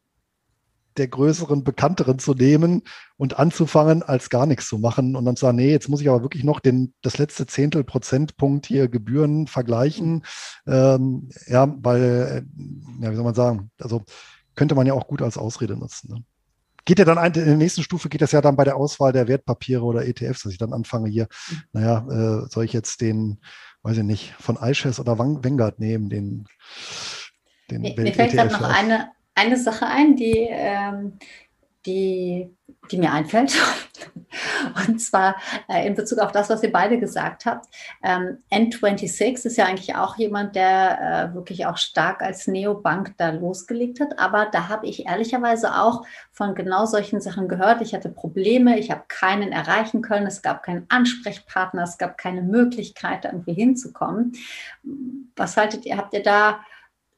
der größeren, bekannteren zu nehmen und anzufangen, als gar nichts zu machen und dann zu sagen, nee, jetzt muss ich aber wirklich noch den, das letzte Zehntel Prozentpunkt hier Gebühren vergleichen. Ähm, ja, weil, äh, ja, wie soll man sagen, also könnte man ja auch gut als Ausrede nutzen. Ne? geht ja dann ein, in der nächsten Stufe geht das ja dann bei der Auswahl der Wertpapiere oder ETFs, dass ich dann anfange hier, naja, äh, soll ich jetzt den, weiß ich nicht, von iShares oder Vanguard nehmen, den, den Mir, mir fällt gerade noch eine, eine Sache ein, die, ähm, die, die mir einfällt. Und zwar äh, in Bezug auf das, was ihr beide gesagt habt. Ähm, N26 ist ja eigentlich auch jemand, der äh, wirklich auch stark als Neobank da losgelegt hat. Aber da habe ich ehrlicherweise auch von genau solchen Sachen gehört. Ich hatte Probleme, ich habe keinen erreichen können, es gab keinen Ansprechpartner, es gab keine Möglichkeit, da irgendwie hinzukommen. Was haltet ihr? Habt ihr da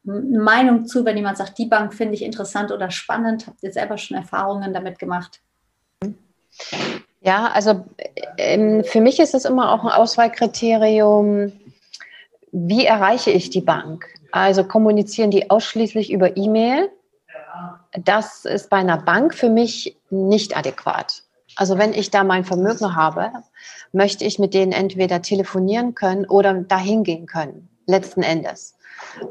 Meinung zu, wenn jemand sagt, die Bank finde ich interessant oder spannend? Habt ihr selber schon Erfahrungen damit gemacht? Ja, also ähm, für mich ist es immer auch ein Auswahlkriterium, wie erreiche ich die Bank? Also kommunizieren die ausschließlich über E-Mail? Das ist bei einer Bank für mich nicht adäquat. Also wenn ich da mein Vermögen habe, möchte ich mit denen entweder telefonieren können oder dahin gehen können, letzten Endes.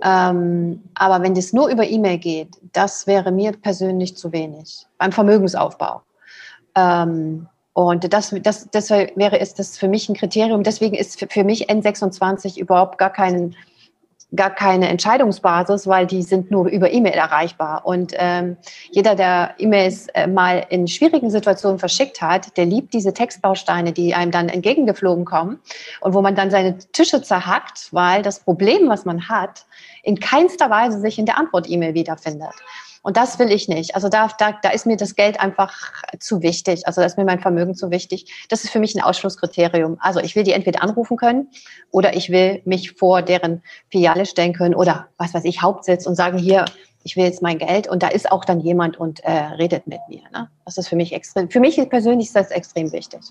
Ähm, aber wenn das nur über E-Mail geht, das wäre mir persönlich zu wenig beim Vermögensaufbau. Ähm, und das, das, das wäre ist das für mich ein Kriterium. Deswegen ist für, für mich N26 überhaupt gar kein, gar keine Entscheidungsbasis, weil die sind nur über E-Mail erreichbar. Und ähm, jeder, der E-Mails äh, mal in schwierigen Situationen verschickt hat, der liebt diese Textbausteine, die einem dann entgegengeflogen kommen und wo man dann seine Tische zerhackt, weil das Problem, was man hat, in keinster Weise sich in der Antwort-E-Mail wiederfindet. Und das will ich nicht. Also da, da, da ist mir das Geld einfach zu wichtig. Also da ist mir mein Vermögen zu wichtig. Das ist für mich ein Ausschlusskriterium. Also ich will die entweder anrufen können oder ich will mich vor deren Filiale stellen können oder was weiß ich, Hauptsitz und sagen, hier, ich will jetzt mein Geld und da ist auch dann jemand und äh, redet mit mir. Ne? Das ist für mich extrem, für mich persönlich ist das extrem wichtig.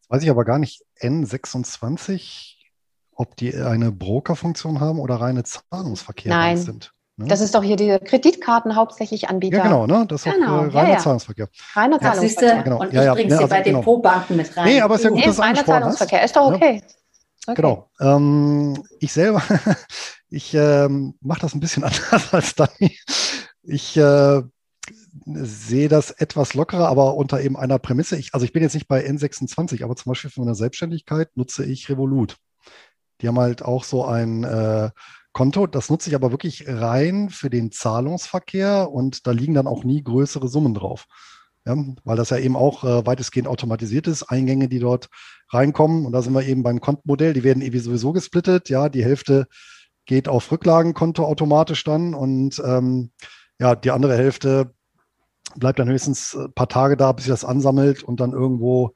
Jetzt weiß ich aber gar nicht, N26, ob die eine Brokerfunktion haben oder reine Zahlungsverkehr Nein. sind. Ne? Das ist doch hier die Kreditkarten hauptsächlich Anbieter. Ja, genau, ne? Das ist genau. auch äh, reiner ja, ja. Zahlungsverkehr. Reiner ja, Zahlungsverkehr. Genau. Und ich ja, bringe sie also, bei genau. Depotbanken mit rein. Nee, aber ist ja gut, nee, dass reiner Zahlungsverkehr, ist doch okay. okay. Genau. Ähm, ich selber, ich ähm, mache das ein bisschen anders als Dani. Ich äh, sehe das etwas lockerer, aber unter eben einer Prämisse. Ich, also ich bin jetzt nicht bei N26, aber zum Beispiel für meine Selbstständigkeit nutze ich Revolut. Die haben halt auch so ein äh, Konto. Das nutze ich aber wirklich rein für den Zahlungsverkehr und da liegen dann auch nie größere Summen drauf. Ja, weil das ja eben auch äh, weitestgehend automatisiert ist, Eingänge, die dort reinkommen. Und da sind wir eben beim Kontenmodell, die werden eben sowieso gesplittet. Ja, die Hälfte geht auf Rücklagenkonto automatisch dann und ähm, ja, die andere Hälfte bleibt dann höchstens ein paar Tage da, bis sich das ansammelt und dann irgendwo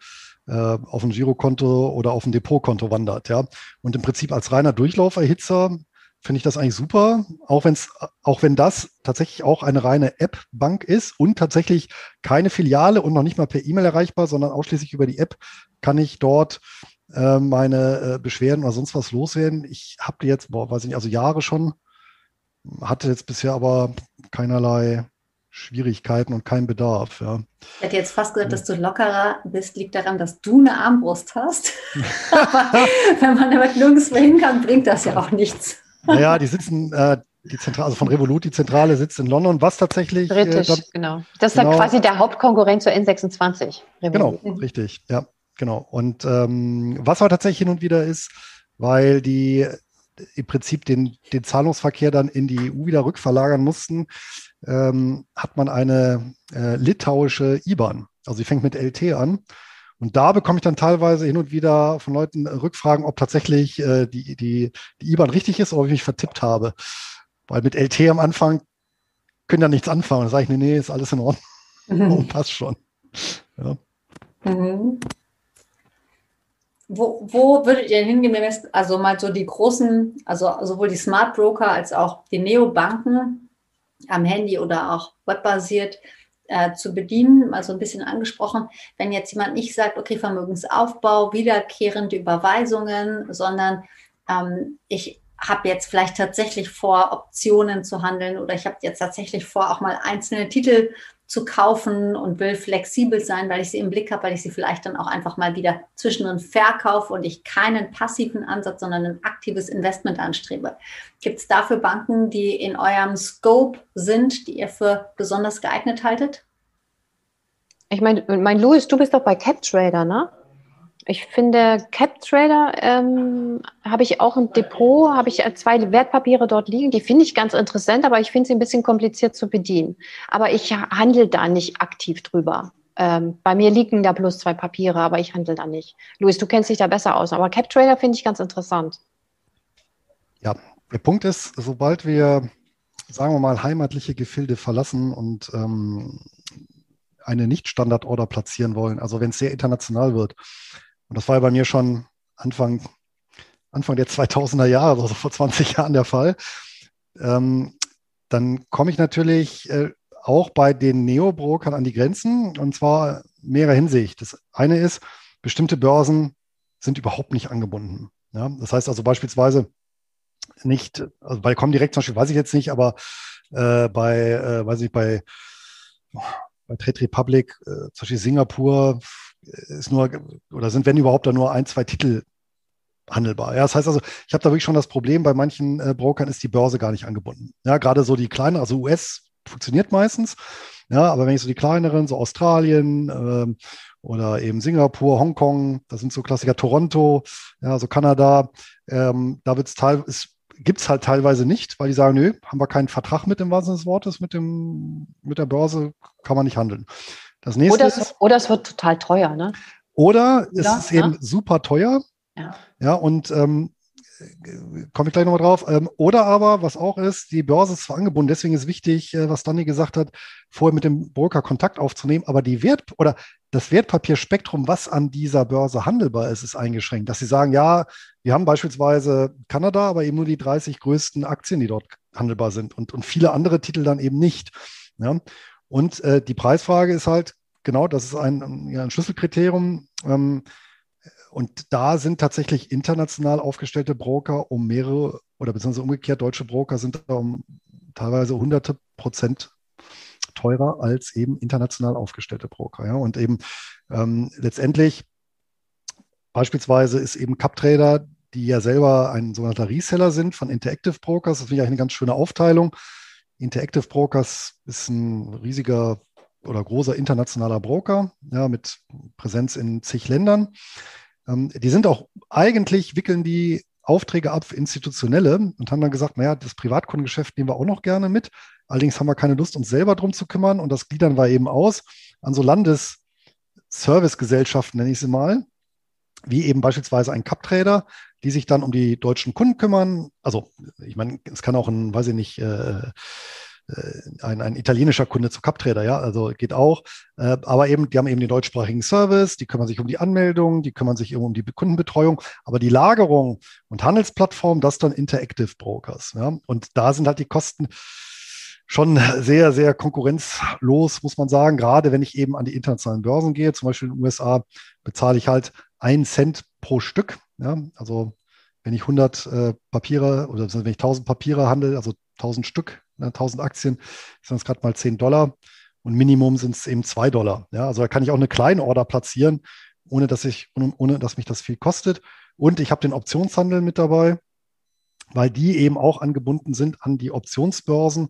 äh, auf ein Girokonto oder auf ein Depotkonto wandert. Ja, und im Prinzip als reiner Durchlauferhitzer finde ich das eigentlich super, auch, wenn's, auch wenn das tatsächlich auch eine reine App-Bank ist und tatsächlich keine Filiale und noch nicht mal per E-Mail erreichbar, sondern ausschließlich über die App kann ich dort äh, meine äh, Beschwerden oder sonst was loswerden. Ich habe die jetzt, boah, weiß ich nicht, also Jahre schon, hatte jetzt bisher aber keinerlei Schwierigkeiten und keinen Bedarf. Ja. Ich hätte jetzt fast gesagt, dass du lockerer bist, liegt daran, dass du eine Armbrust hast. aber wenn man damit nirgendwo hin kann, bringt das ja auch nichts. Naja, die sitzen, äh, die Zentrale, also von Revolut, die Zentrale sitzt in London, was tatsächlich. Britisch, äh, genau. Das ist genau, dann quasi der Hauptkonkurrent zur N26. Revolut. Genau, richtig, ja, genau. Und ähm, was aber tatsächlich hin und wieder ist, weil die im Prinzip den, den Zahlungsverkehr dann in die EU wieder rückverlagern mussten, ähm, hat man eine äh, litauische IBAN. Also sie fängt mit LT an. Und da bekomme ich dann teilweise hin und wieder von Leuten Rückfragen, ob tatsächlich äh, die, die, die IBAN richtig ist oder ob ich mich vertippt habe. Weil mit LT am Anfang können da nichts anfangen. Da sage ich, nee, nee, ist alles in Ordnung. Mhm. passt schon. Ja. Mhm. Wo, wo würdet ihr hingehen, also mal so die großen, also sowohl die Smart Broker als auch die Neobanken am Handy oder auch webbasiert, äh, zu bedienen, also ein bisschen angesprochen, wenn jetzt jemand nicht sagt, okay, Vermögensaufbau, wiederkehrende Überweisungen, sondern ähm, ich habe jetzt vielleicht tatsächlich vor, Optionen zu handeln oder ich habe jetzt tatsächlich vor, auch mal einzelne Titel zu kaufen und will flexibel sein, weil ich sie im Blick habe, weil ich sie vielleicht dann auch einfach mal wieder zwischendrin verkaufe und ich keinen passiven Ansatz, sondern ein aktives Investment anstrebe. Gibt es dafür Banken, die in eurem Scope sind, die ihr für besonders geeignet haltet? Ich meine, mein Louis, du bist doch bei CapTrader, ne? Ich finde, CapTrader ähm, habe ich auch im Depot, habe ich zwei Wertpapiere dort liegen. Die finde ich ganz interessant, aber ich finde sie ein bisschen kompliziert zu bedienen. Aber ich handle da nicht aktiv drüber. Ähm, bei mir liegen da bloß zwei Papiere, aber ich handle da nicht. Luis, du kennst dich da besser aus. Aber CapTrader finde ich ganz interessant. Ja, der Punkt ist, sobald wir, sagen wir mal, heimatliche Gefilde verlassen und ähm, eine Nicht-Standard-Order platzieren wollen, also wenn es sehr international wird, und das war ja bei mir schon Anfang, Anfang der 2000er Jahre, also vor 20 Jahren der Fall. Ähm, dann komme ich natürlich äh, auch bei den Neo-Brokern an die Grenzen und zwar mehrer Hinsicht. Das eine ist, bestimmte Börsen sind überhaupt nicht angebunden. Ja? Das heißt also beispielsweise nicht, also bei Comdirect zum Beispiel weiß ich jetzt nicht, aber äh, bei, äh, weiß ich, bei, bei Trade Republic, äh, zum Beispiel Singapur, ist nur, oder sind, wenn überhaupt, da nur ein, zwei Titel handelbar. Ja, das heißt also, ich habe da wirklich schon das Problem, bei manchen äh, Brokern ist die Börse gar nicht angebunden. Ja, gerade so die kleinen, also US funktioniert meistens. Ja, aber wenn ich so die kleineren, so Australien ähm, oder eben Singapur, Hongkong, das sind so Klassiker, Toronto, ja, so Kanada, ähm, da wird's teil, gibt es halt teilweise nicht, weil die sagen, nö, haben wir keinen Vertrag mit dem Wahrheit des Wortes, mit, dem, mit der Börse, kann man nicht handeln. Das nächste oder, es, ist, oder es wird total teuer, ne? Oder es ja, ist ja. eben super teuer. Ja. Ja, und ähm, komme ich gleich nochmal drauf. Ähm, oder aber, was auch ist, die Börse ist zwar angebunden, deswegen ist wichtig, äh, was Danny gesagt hat, vorher mit dem Broker Kontakt aufzunehmen, aber die Wert oder das Wertpapierspektrum, was an dieser Börse handelbar ist, ist eingeschränkt. Dass sie sagen, ja, wir haben beispielsweise Kanada, aber eben nur die 30 größten Aktien, die dort handelbar sind und, und viele andere Titel dann eben nicht. Ja? Und äh, die Preisfrage ist halt, genau, das ist ein, ein Schlüsselkriterium. Ähm, und da sind tatsächlich international aufgestellte Broker um mehrere oder beziehungsweise umgekehrt deutsche Broker sind da um teilweise hunderte Prozent teurer als eben international aufgestellte Broker. Ja? Und eben ähm, letztendlich beispielsweise ist eben CapTrader, die ja selber ein sogenannter Reseller sind von Interactive Brokers. Das finde ich eigentlich eine ganz schöne Aufteilung. Interactive Brokers ist ein riesiger oder großer internationaler Broker ja, mit Präsenz in zig Ländern. Ähm, die sind auch eigentlich, wickeln die Aufträge ab für Institutionelle und haben dann gesagt, naja, das Privatkundengeschäft nehmen wir auch noch gerne mit. Allerdings haben wir keine Lust, uns selber drum zu kümmern und das gliedern wir eben aus an so Landesservicegesellschaften, nenne ich sie mal, wie eben beispielsweise ein Cup-Trader, die sich dann um die deutschen Kunden kümmern. Also, ich meine, es kann auch ein, weiß ich nicht, äh, äh ein, ein italienischer Kunde zu Cup-Trader, ja, also geht auch. Äh, aber eben, die haben eben den deutschsprachigen Service, die kümmern sich um die Anmeldung, die kümmern sich eben um die Kundenbetreuung, aber die Lagerung und Handelsplattform, das dann Interactive Brokers. Ja? Und da sind halt die Kosten schon sehr, sehr konkurrenzlos, muss man sagen. Gerade wenn ich eben an die internationalen Börsen gehe, zum Beispiel in den USA, bezahle ich halt einen Cent pro Stück. Ja, also wenn ich 100 äh, Papiere oder wenn ich 1000 Papiere handle, also 1000 Stück, ne, 1000 Aktien, sind es gerade mal 10 Dollar und Minimum sind es eben 2 Dollar. Ja, also da kann ich auch eine kleine Order platzieren, ohne dass ich, ohne, ohne dass mich das viel kostet. Und ich habe den Optionshandel mit dabei, weil die eben auch angebunden sind an die Optionsbörsen.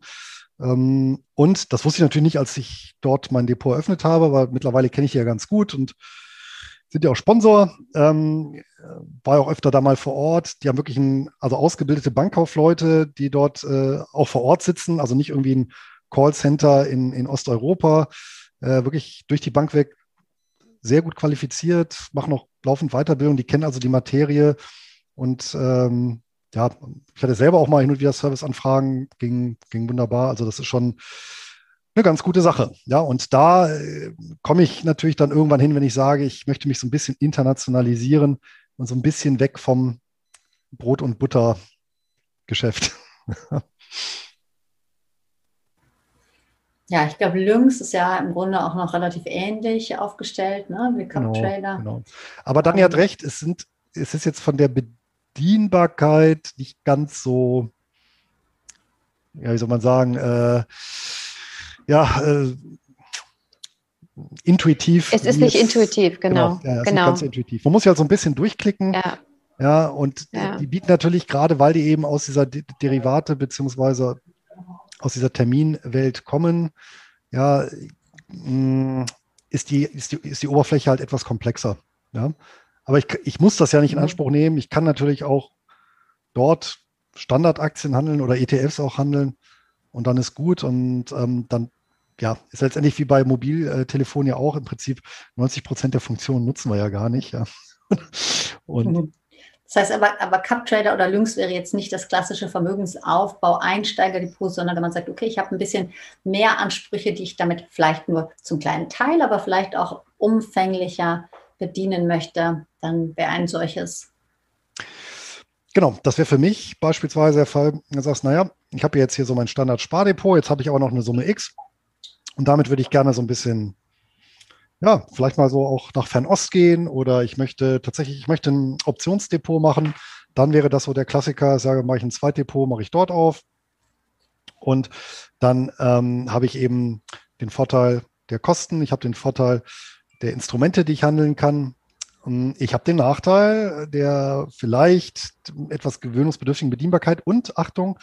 Ähm, und das wusste ich natürlich nicht, als ich dort mein Depot eröffnet habe, weil mittlerweile kenne ich die ja ganz gut und sind ja auch Sponsor, ähm, war auch öfter da mal vor Ort. Die haben wirklich ein, also ausgebildete Bankkaufleute, die dort äh, auch vor Ort sitzen, also nicht irgendwie ein Callcenter in, in Osteuropa, äh, wirklich durch die Bank weg sehr gut qualifiziert, machen auch laufend Weiterbildung, die kennen also die Materie und ähm, ja, ich hatte selber auch mal hin und wieder Serviceanfragen, ging, ging wunderbar. Also das ist schon eine ganz gute Sache. Ja, und da äh, komme ich natürlich dann irgendwann hin, wenn ich sage, ich möchte mich so ein bisschen internationalisieren und so ein bisschen weg vom Brot- und Butter-Geschäft. Ja, ich glaube, Lynx ist ja im Grunde auch noch relativ ähnlich aufgestellt, ne, wie Cup Genau, genau. Aber Dani hat recht, es sind, es ist jetzt von der Bedienbarkeit nicht ganz so, ja, wie soll man sagen, äh, ja, äh, intuitiv. Es ist nicht jetzt- intuitiv, genau. ja, es ist nicht genau. ganz intuitiv. Man muss ja so ein bisschen durchklicken. Ja, Ja, und Ja. die bieten natürlich gerade, weil die eben aus dieser De Derivate beziehungsweise aus dieser Terminwelt kommen, ja, ist die, ist die, ist die Oberfläche halt etwas komplexer. Ja. Aber ich, ich muss das ja nicht in Mhm. Anspruch nehmen. Ich kann natürlich auch dort Standardaktien handeln oder ETFs auch handeln und dann ist gut und ähm, dann ja, ist letztendlich wie bei Mobiltelefon ja auch im Prinzip 90 Prozent der Funktionen nutzen wir ja gar nicht. Ja. Und Mhm. Das heißt aber, aber Cup Trader oder Lynx wäre jetzt nicht das klassische Vermögensaufbau, Einsteigerdepot, sondern wenn man sagt, okay, ich habe ein bisschen mehr Ansprüche, die ich damit vielleicht nur zum kleinen Teil, aber vielleicht auch umfänglicher bedienen möchte, dann wäre ein solches. Genau, das wäre für mich beispielsweise der Fall, wenn du sagst, naja, ich habe jetzt hier so mein Standard-Spardepot, jetzt habe ich aber noch eine Summe X und damit würde ich gerne so ein bisschen, ja, vielleicht mal so auch nach Fernost gehen oder ich möchte tatsächlich, ich möchte ein Optionsdepot machen, dann wäre das so der Klassiker, sage, mache ich ein Zweitdepot, mache ich dort auf und dann ähm, habe ich eben den Vorteil der Kosten, ich habe den Vorteil der Instrumente, die ich handeln kann, Ich habe den Nachteil der vielleicht etwas gewöhnungsbedürftigen Bedienbarkeit und Achtung,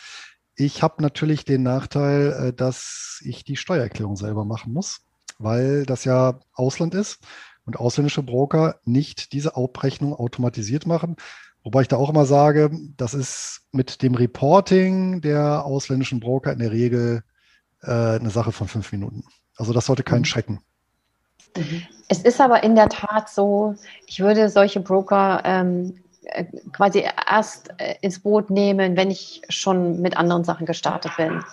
ich habe natürlich den Nachteil, äh, dass ich die Steuererklärung selber machen muss, weil das ja Ausland ist und ausländische Broker nicht diese Abrechnung automatisiert machen. Wobei ich da auch immer sage, das ist mit dem Reporting der ausländischen Broker in der Regel äh, eine Sache von fünf Minuten. Also das sollte keinen Mhm. Es ist aber in der Tat so, ich würde solche Broker ähm, äh, quasi erst äh, ins Boot nehmen, wenn ich schon mit anderen Sachen gestartet bin.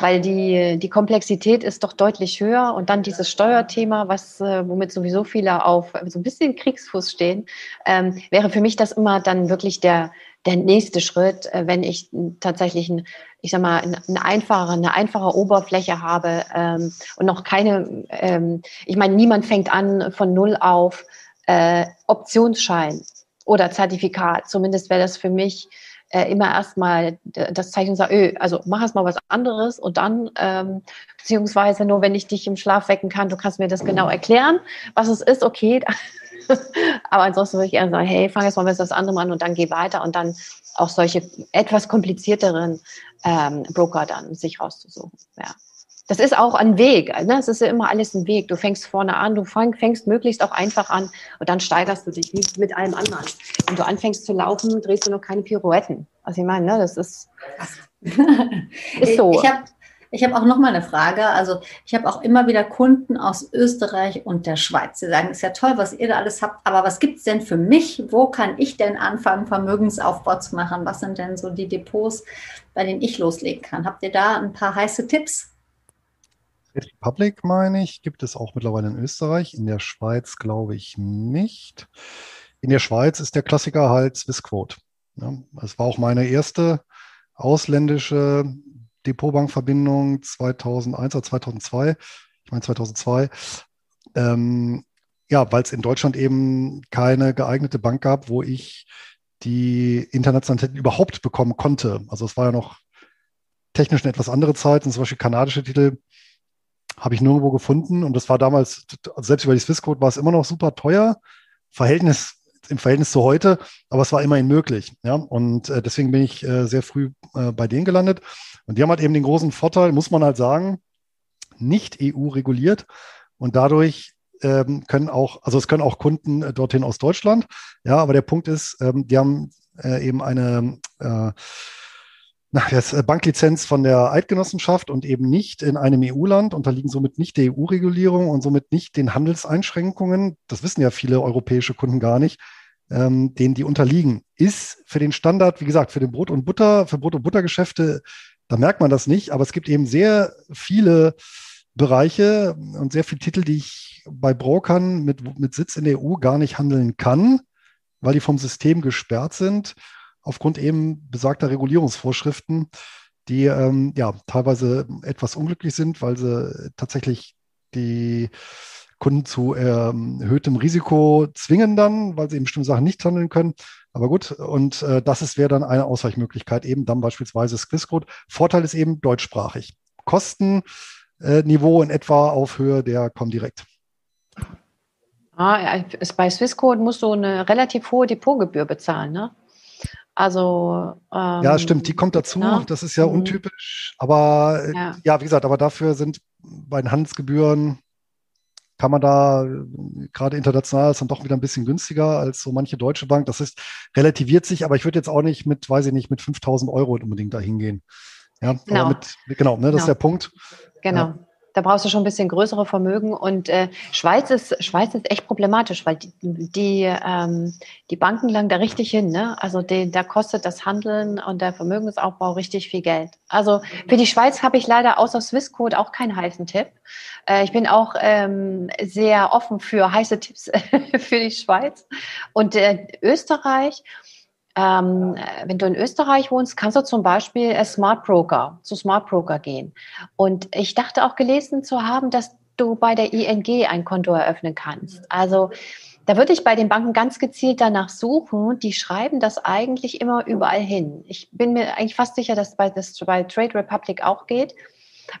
Weil die, die Komplexität ist doch deutlich höher und dann dieses Steuerthema, was, äh, womit sowieso viele auf so ein bisschen Kriegsfuß stehen, ähm, wäre für mich das immer dann wirklich der, der nächste Schritt, äh, wenn ich tatsächlich ein, ich sag mal, eine, einfache, eine einfache Oberfläche habe ähm, und noch keine, ähm, ich meine, niemand fängt an von null auf äh, Optionsschein oder Zertifikat. Zumindest wäre das für mich äh, immer erstmal das Zeichen, sagt, öh, also mach erst mal was anderes und dann, ähm, beziehungsweise nur wenn ich dich im Schlaf wecken kann, du kannst mir das genau erklären, was es ist, okay. Aber ansonsten würde ich eher sagen, hey, fang erst mal mit das andere an und dann geh weiter und dann auch solche etwas komplizierteren ähm, Broker dann sich rauszusuchen. Ja. Das ist auch ein Weg. Ne? Es ist ja immer alles ein Weg. Du fängst vorne an, du fang, fängst möglichst auch einfach an und dann steigerst du dich wie mit allem anderen. Wenn du anfängst zu laufen, drehst du noch keine Pirouetten. Also ich meine, ne, das ist, ist so. Ich habe ich hab auch noch mal eine Frage. Also ich habe auch immer wieder Kunden aus Österreich und der Schweiz. Sie sagen, ist ja toll, was ihr da alles habt, aber was gibt es denn für mich? Wo kann ich denn anfangen, Vermögensaufbau zu machen? Was sind denn so die Depots, bei denen ich loslegen kann? Habt ihr da ein paar heiße Tipps? Republic, meine ich, gibt es auch mittlerweile in Österreich. In der Schweiz glaube ich nicht. In der Schweiz ist der Klassiker halt Swissquote. Ja, es war auch meine erste ausländische Depotbankverbindung 2001 oder 2002. Ich meine 2002. Ähm, ja, weil es in Deutschland eben keine geeignete Bank gab, wo ich die Internationalitäten überhaupt bekommen konnte. Also es war ja noch technisch eine etwas andere Zeit. Und zum Beispiel kanadische Titel habe ich nirgendwo gefunden. Und das war damals, selbst über die Swissquote war es immer noch super teuer. Verhältnis, im Verhältnis zu heute, aber es war immerhin möglich. Ja? Und äh, deswegen bin ich äh, sehr früh äh, bei denen gelandet. Und die haben halt eben den großen Vorteil, muss man halt sagen, nicht EU reguliert. Und dadurch ähm, können auch, also es können auch Kunden äh, dorthin aus Deutschland. Ja, aber der Punkt ist, ähm, die haben äh, eben eine äh, na, das Banklizenz von der Eidgenossenschaft und eben nicht in einem EU-Land, unterliegen somit nicht der EU-Regulierung und somit nicht den Handelseinschränkungen. Das wissen ja viele europäische Kunden gar nicht, ähm, denen die unterliegen. Ist für den Standard, wie gesagt, für den Brot- und Butter, für Brot- und Buttergeschäfte, da merkt man das nicht, aber es gibt eben sehr viele Bereiche und sehr viele Titel, die ich bei Brokern mit, mit Sitz in der EU gar nicht handeln kann, weil die vom System gesperrt sind aufgrund eben besagter Regulierungsvorschriften, die ähm, ja teilweise etwas unglücklich sind, weil sie tatsächlich die Kunden zu ähm, erhöhtem Risiko zwingen dann, weil sie eben bestimmte Sachen nicht handeln können. Aber gut, und äh, das wäre dann eine Ausweichmöglichkeit, eben dann beispielsweise Swissquote. Vorteil ist eben deutschsprachig. Kostenniveau äh, in etwa auf Höhe der Comdirect. Ah, bei Swissquote musst du eine relativ hohe Depotgebühr bezahlen, ne? Also ähm, ja, stimmt, die kommt dazu. Na? Das ist ja mhm. untypisch. Aber äh, ja. ja. wie gesagt, aber dafür sind bei den Handelsgebühren kann man da gerade international ist dann doch wieder ein bisschen günstiger als so manche deutsche Bank. Das ist relativiert sich, aber ich würde jetzt auch nicht mit, weiß ich nicht, mit 5000 Euro unbedingt dahin gehen. Ja, genau. Mit, genau, ne, das genau. ist der Punkt. Genau. Ja. Da brauchst du schon ein bisschen größere Vermögen. Und äh, Schweiz, ist, Schweiz ist echt problematisch, weil die, die, ähm, die Banken langen da richtig hin. Ne? Also die, da kostet das Handeln und der Vermögensaufbau richtig viel Geld. Also für die Schweiz habe ich leider außer Swissquote auch keinen heißen Tipp. Äh, ich bin auch ähm, sehr offen für heiße Tipps für die Schweiz. Und äh, Österreich, ähm, wenn du in Österreich wohnst, kannst du zum Beispiel als Smart Broker, zu Smart Broker gehen. Und ich dachte auch gelesen zu haben, dass du bei der ING ein Konto eröffnen kannst. Also da würde ich bei den Banken ganz gezielt danach suchen. Die schreiben das eigentlich immer überall hin. Ich bin mir eigentlich fast sicher, dass bei, das bei Trade Republic auch geht.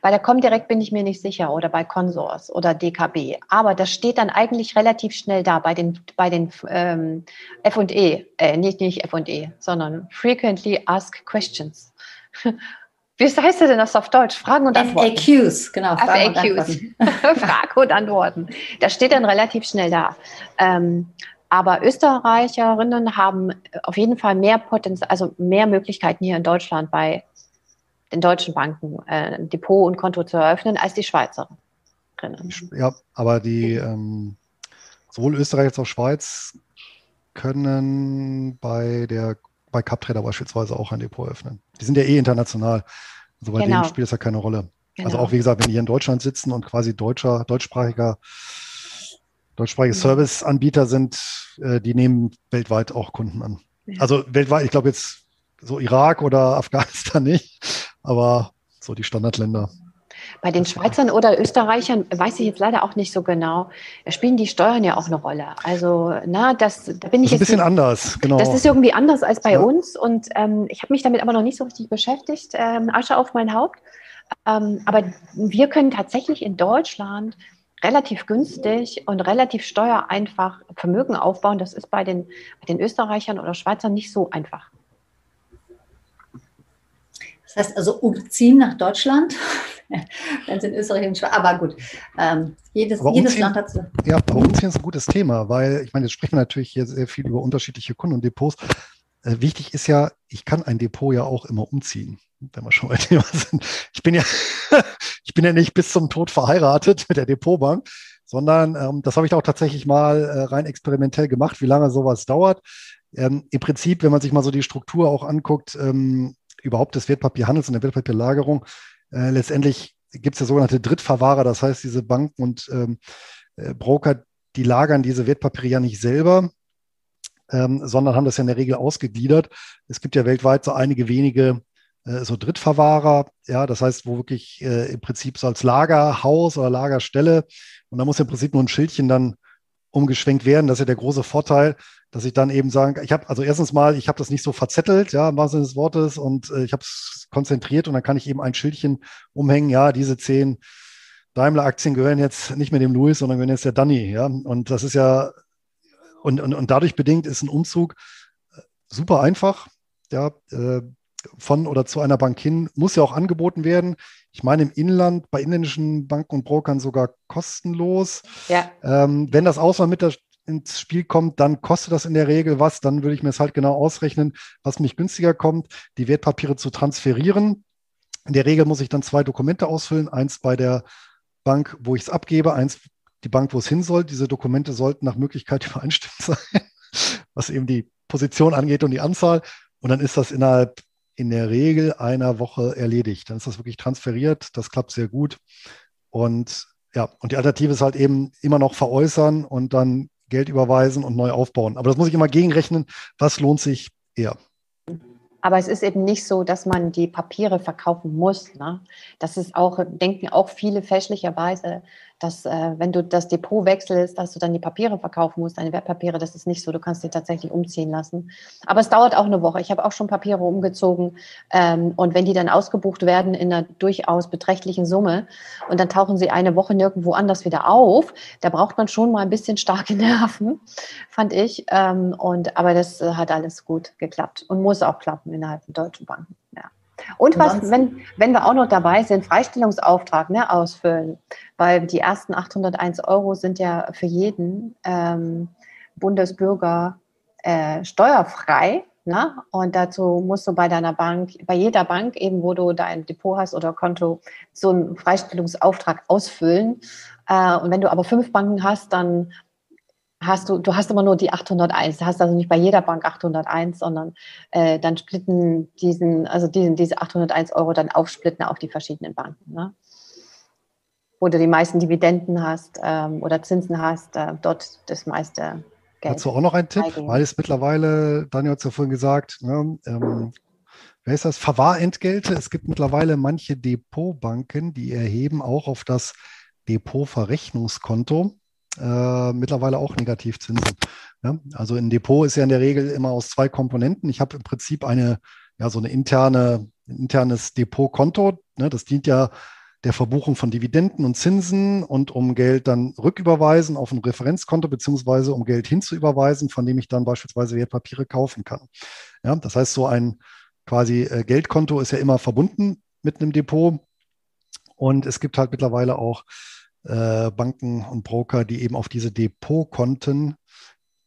Bei der Comdirect bin ich mir nicht sicher oder bei Consors oder DKB. Aber das steht dann eigentlich relativ schnell da bei den, bei den ähm, F&E, äh, nicht, nicht F&E, sondern Frequently Asked Questions. Wie heißt denn das auf Deutsch? Fragen und Antworten. FAQs, genau. Fragen FAQs. Fragen und Antworten. Das steht dann relativ schnell da. Ähm, aber Österreicherinnen haben auf jeden Fall mehr Potenzial, also mehr Möglichkeiten hier in Deutschland bei den deutschen Banken äh, ein Depot und Konto zu eröffnen als die Schweizerinnen. Ja, aber die ähm, sowohl Österreich als auch Schweiz können bei der bei CapTrader beispielsweise auch ein Depot öffnen. Die sind ja eh international. Also bei genau. denen spielt es ja keine Rolle. Also genau. Also auch wie gesagt, wenn die hier in Deutschland sitzen und quasi deutscher, deutschsprachiger, deutschsprachige ja. Serviceanbieter sind, äh, die nehmen weltweit auch Kunden an. Ja. Also weltweit, ich glaube jetzt so Irak oder Afghanistan nicht, aber so die Standardländer. Bei den Schweizern oder Österreichern weiß ich jetzt leider auch nicht so genau. Spielen die Steuern ja auch eine Rolle. Also, na, das, da bin ich das ist jetzt. Ein bisschen nicht, anders, genau. Das ist irgendwie anders als bei ja. uns. Und ähm, ich habe mich damit aber noch nicht so richtig beschäftigt. Ähm, Asche auf mein Haupt. Ähm, aber wir können tatsächlich in Deutschland relativ günstig und relativ steuereinfach Vermögen aufbauen. Das ist bei den, bei den Österreichern oder Schweizern nicht so einfach. Das heißt also umziehen nach Deutschland, wenn es in Österreich und Schweiz, aber gut, ähm, jedes, aber jedes Land hat so. Ja, aber umziehen ist ein gutes Thema, weil ich meine, jetzt sprechen wir natürlich hier sehr viel über unterschiedliche Kunden und Depots. Äh, wichtig ist ja, ich kann ein Depot ja auch immer umziehen, wenn wir schon bei Thema sind. Ich bin ja, ich bin ja nicht bis zum Tod verheiratet mit der Depotbank, sondern ähm, das habe ich auch tatsächlich mal äh, rein experimentell gemacht, wie lange sowas dauert. Ähm, Im Prinzip, wenn man sich mal so die Struktur auch anguckt, ähm, überhaupt des Wertpapierhandels und der Wertpapierlagerung. Äh, letztendlich gibt es ja sogenannte Drittverwahrer, das heißt, diese Banken und ähm, äh, Broker, die lagern diese Wertpapiere ja nicht selber, ähm, sondern haben das ja in der Regel ausgegliedert. Es gibt ja weltweit so einige wenige äh, so Drittverwahrer, ja, das heißt, wo wirklich äh, im Prinzip so als Lagerhaus oder Lagerstelle und da muss im Prinzip nur ein Schildchen dann umgeschwenkt werden. Das ist ja der große Vorteil, dass ich dann eben sagen, ich habe, also erstens mal, ich habe das nicht so verzettelt, ja, im wahrsten Sinne des Wortes, und äh, ich habe es konzentriert und dann kann ich eben ein Schildchen umhängen, ja, diese zehn Daimler-Aktien gehören jetzt nicht mehr dem Louis, sondern gehören jetzt der Danny, ja. Und das ist ja, und, und, und dadurch bedingt ist ein Umzug äh, super einfach, ja, äh, von oder zu einer Bank hin, muss ja auch angeboten werden. Ich meine, im Inland, bei inländischen Banken und Brokern sogar kostenlos. Ja. Ähm, wenn das Ausland mit der ins Spiel kommt, dann kostet das in der Regel was. Dann würde ich mir es halt genau ausrechnen, was mich günstiger kommt, die Wertpapiere zu transferieren. In der Regel muss ich dann zwei Dokumente ausfüllen. Eins bei der Bank, wo ich es abgebe, eins die Bank, wo es hin soll. Diese Dokumente sollten nach Möglichkeit übereinstimmt sein, was eben die Position angeht und die Anzahl. Und dann ist das innerhalb in der Regel einer Woche erledigt. Dann ist das wirklich transferiert. Das klappt sehr gut. Und ja, und die Alternative ist halt eben immer noch veräußern und dann Geld überweisen und neu aufbauen. Aber das muss ich immer gegenrechnen. Was lohnt sich eher? Aber es ist eben nicht so, dass man die Papiere verkaufen muss. Ne? Das ist auch, denken auch viele fälschlicherweise, dass äh, wenn du das Depot wechselst, dass du dann die Papiere verkaufen musst, deine Wertpapiere, das ist nicht so, du kannst die tatsächlich umziehen lassen. Aber es dauert auch eine Woche. Ich habe auch schon Papiere umgezogen ähm, und wenn die dann ausgebucht werden in einer durchaus beträchtlichen Summe und dann tauchen sie eine Woche nirgendwo anders wieder auf, da braucht man schon mal ein bisschen starke Nerven, fand ich. Ähm, und, aber das äh, hat alles gut geklappt und muss auch klappen innerhalb der Deutschen Banken. Ja. Und was, wenn, wenn wir auch noch dabei sind, Freistellungsauftrag ne, ausfüllen, weil die ersten 801 Euro sind ja für jeden ähm, Bundesbürger äh, steuerfrei. Ne? Und dazu musst du bei deiner Bank, bei jeder Bank, eben wo du dein Depot hast oder Konto, so einen Freistellungsauftrag ausfüllen. Äh, und wenn du aber fünf Banken hast, dann hast du, du hast immer nur die 801, du hast also nicht bei jeder Bank 801, sondern äh, dann splitten diesen, also diesen, diese 801 Euro dann aufsplitten auf die verschiedenen Banken. Ne? Wo du die meisten Dividenden hast ähm, oder Zinsen hast, äh, dort das meiste Geld. Dazu auch noch ein Tipp, weil es mittlerweile, Daniel hat es ja vorhin gesagt, ne, ähm, wer ist das? Verwahrentgelte. Es gibt mittlerweile manche Depotbanken, die erheben auch auf das Depotverrechnungskonto äh, mittlerweile auch Negativzinsen. Ja? Also ein Depot ist ja in der Regel immer aus zwei Komponenten. Ich habe im Prinzip eine, ja, so eine interne, ein internes Depotkonto. Ne? Das dient ja der Verbuchung von Dividenden und Zinsen und um Geld dann rücküberweisen auf ein Referenzkonto beziehungsweise um Geld hinzuüberweisen, von dem ich dann beispielsweise Wertpapiere kaufen kann. Ja, das heißt, so ein quasi äh, Geldkonto ist ja immer verbunden mit einem Depot und es gibt halt mittlerweile auch äh, Banken und Broker, die eben auf diese Depotkonten,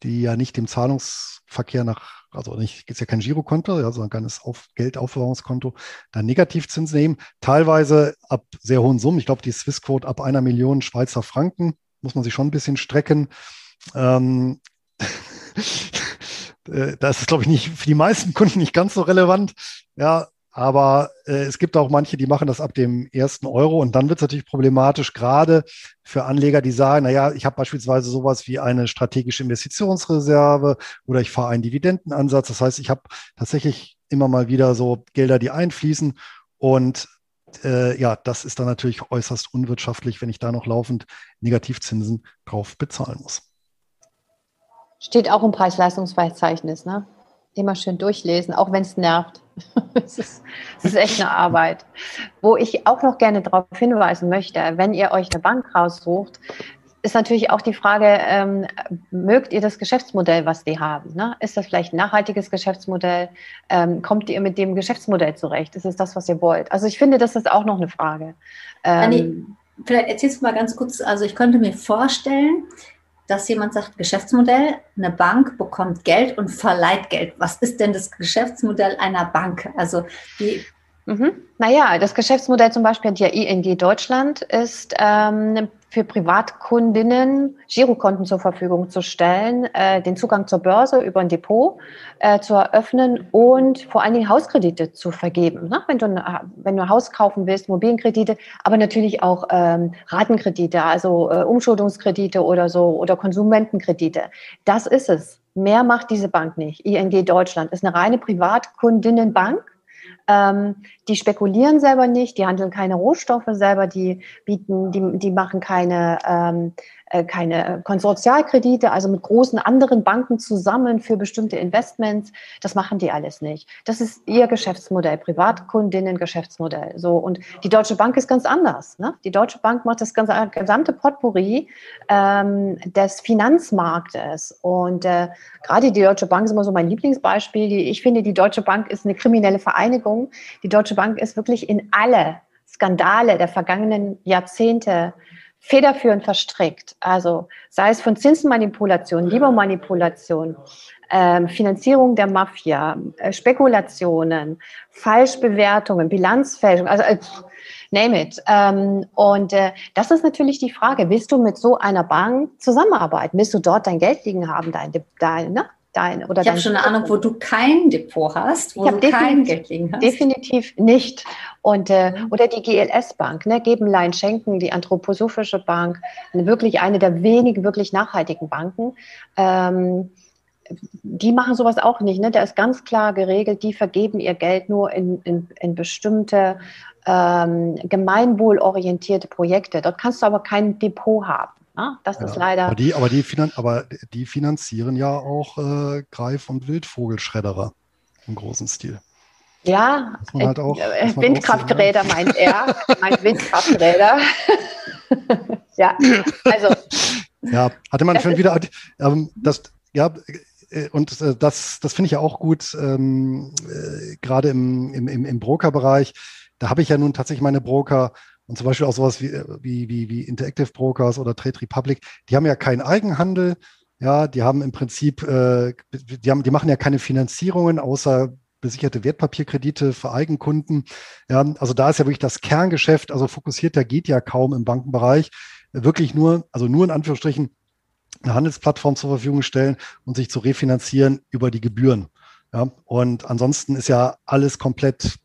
die ja nicht dem Zahlungsverkehr nach, also nicht, ist ja kein Girokonto, ja, sondern kann es auf Geldaufbewahrungskonto, dann Negativzinsen nehmen, teilweise ab sehr hohen Summen. Ich glaube, die Swissquote ab einer Million Schweizer Franken muss man sich schon ein bisschen strecken. Ähm, äh, das ist, glaube ich, nicht für die meisten Kunden nicht ganz so relevant. Ja, aber äh, es gibt auch manche, die machen das ab dem ersten Euro und dann wird es natürlich problematisch, gerade für Anleger, die sagen, naja, ich habe beispielsweise sowas wie eine strategische Investitionsreserve oder ich fahre einen Dividendenansatz. Das heißt, ich habe tatsächlich immer mal wieder so Gelder, die einfließen und äh, ja, das ist dann natürlich äußerst unwirtschaftlich, wenn ich da noch laufend Negativzinsen drauf bezahlen muss. Steht auch im Preis-Leistungsverzeichnis, ne? Immer schön durchlesen, auch wenn es nervt. es, ist, es ist echt eine Arbeit. Wo ich auch noch gerne darauf hinweisen möchte, wenn ihr euch eine Bank raussucht, ist natürlich auch die Frage, ähm, mögt ihr das Geschäftsmodell, was die haben? Ne? Ist das vielleicht ein nachhaltiges Geschäftsmodell? Ähm, kommt ihr mit dem Geschäftsmodell zurecht? Ist es das, was ihr wollt? Also ich finde, das ist auch noch eine Frage. Ähm, Anni, vielleicht erzählst du mal ganz kurz, also ich könnte mir vorstellen, dass jemand sagt, Geschäftsmodell, eine Bank bekommt Geld und verleiht Geld. Was ist denn das Geschäftsmodell einer Bank? Also die Mhm. Naja, das Geschäftsmodell zum Beispiel der ING Deutschland ist ähm, für Privatkundinnen Girokonten zur Verfügung zu stellen, äh, den Zugang zur Börse über ein Depot äh, zu eröffnen und vor allen Dingen Hauskredite zu vergeben. Ne? Wenn, du, wenn du ein Haus kaufen willst, Immobilienkredite, aber natürlich auch ähm, Ratenkredite, also äh, Umschuldungskredite oder so oder Konsumentenkredite. Das ist es. Mehr macht diese Bank nicht. ING Deutschland ist eine reine Privatkundinnenbank ähm, die spekulieren selber nicht, die handeln keine Rohstoffe selber, die bieten, die, die machen keine ähm, äh, keine Konsortialkredite, also mit großen anderen Banken zusammen für bestimmte Investments. Das machen die alles nicht. Das ist ihr Geschäftsmodell, Privatkundinnen-Geschäftsmodell. So und die Deutsche Bank ist ganz anders. Ne? Die Deutsche Bank macht das ganze, gesamte Potpourri ähm, des Finanzmarktes und äh, gerade die Deutsche Bank ist immer so mein Lieblingsbeispiel. Ich finde, die Deutsche Bank ist eine kriminelle Vereinigung. Die Deutsche Bank ist wirklich in alle Skandale der vergangenen Jahrzehnte federführend verstrickt. Also sei es von Zinsmanipulation, Liebermanipulation, ähm, Finanzierung der Mafia, äh, Spekulationen, Falschbewertungen, Bilanzfälschung, also äh, name it. Ähm, und äh, das ist natürlich die Frage, willst du mit so einer Bank zusammenarbeiten? Willst du dort dein Geld liegen haben, dein, dein, ne? Dein oder Ich habe schon eine Ahnung, wo du kein Depot hast, wo ich du kein Geld liegen hast. Definitiv nicht. Und, äh, mhm. Oder die GLS-Bank, ne, Geben, Leihen, Schenken, die Anthroposophische Bank, wirklich eine der wenigen wirklich nachhaltigen Banken. Ähm, die machen sowas auch nicht. Ne? Da ist ganz klar geregelt, die vergeben ihr Geld nur in, in, in bestimmte ähm, gemeinwohlorientierte Projekte. Dort kannst du aber kein Depot haben. Ne? Das ja, ist leider. Aber die, aber, die aber die finanzieren ja auch äh, Greif- und Wildvogelschredderer im großen Stil. Ja, halt auch, äh, Windkrafträder meint er. meint Windkrafträder. ja, also. Ja, hatte man schon wieder, ähm, das, ja, äh, und äh, das, das finde ich ja auch gut, ähm, äh, gerade im, im, im Brokerbereich. Da habe ich ja nun tatsächlich meine Broker und zum Beispiel auch sowas wie, äh, wie, wie, wie Interactive Brokers oder Trade Republic, die haben ja keinen Eigenhandel. Ja, die haben im Prinzip, äh, die, haben, die machen ja keine Finanzierungen außer besicherte Wertpapierkredite für Eigenkunden. Ja, also da ist ja wirklich das Kerngeschäft, also fokussierter geht ja kaum im Bankenbereich. Wirklich nur, also nur in Anführungsstrichen eine Handelsplattform zur Verfügung stellen und sich zu refinanzieren über die Gebühren. Ja, und ansonsten ist ja alles komplett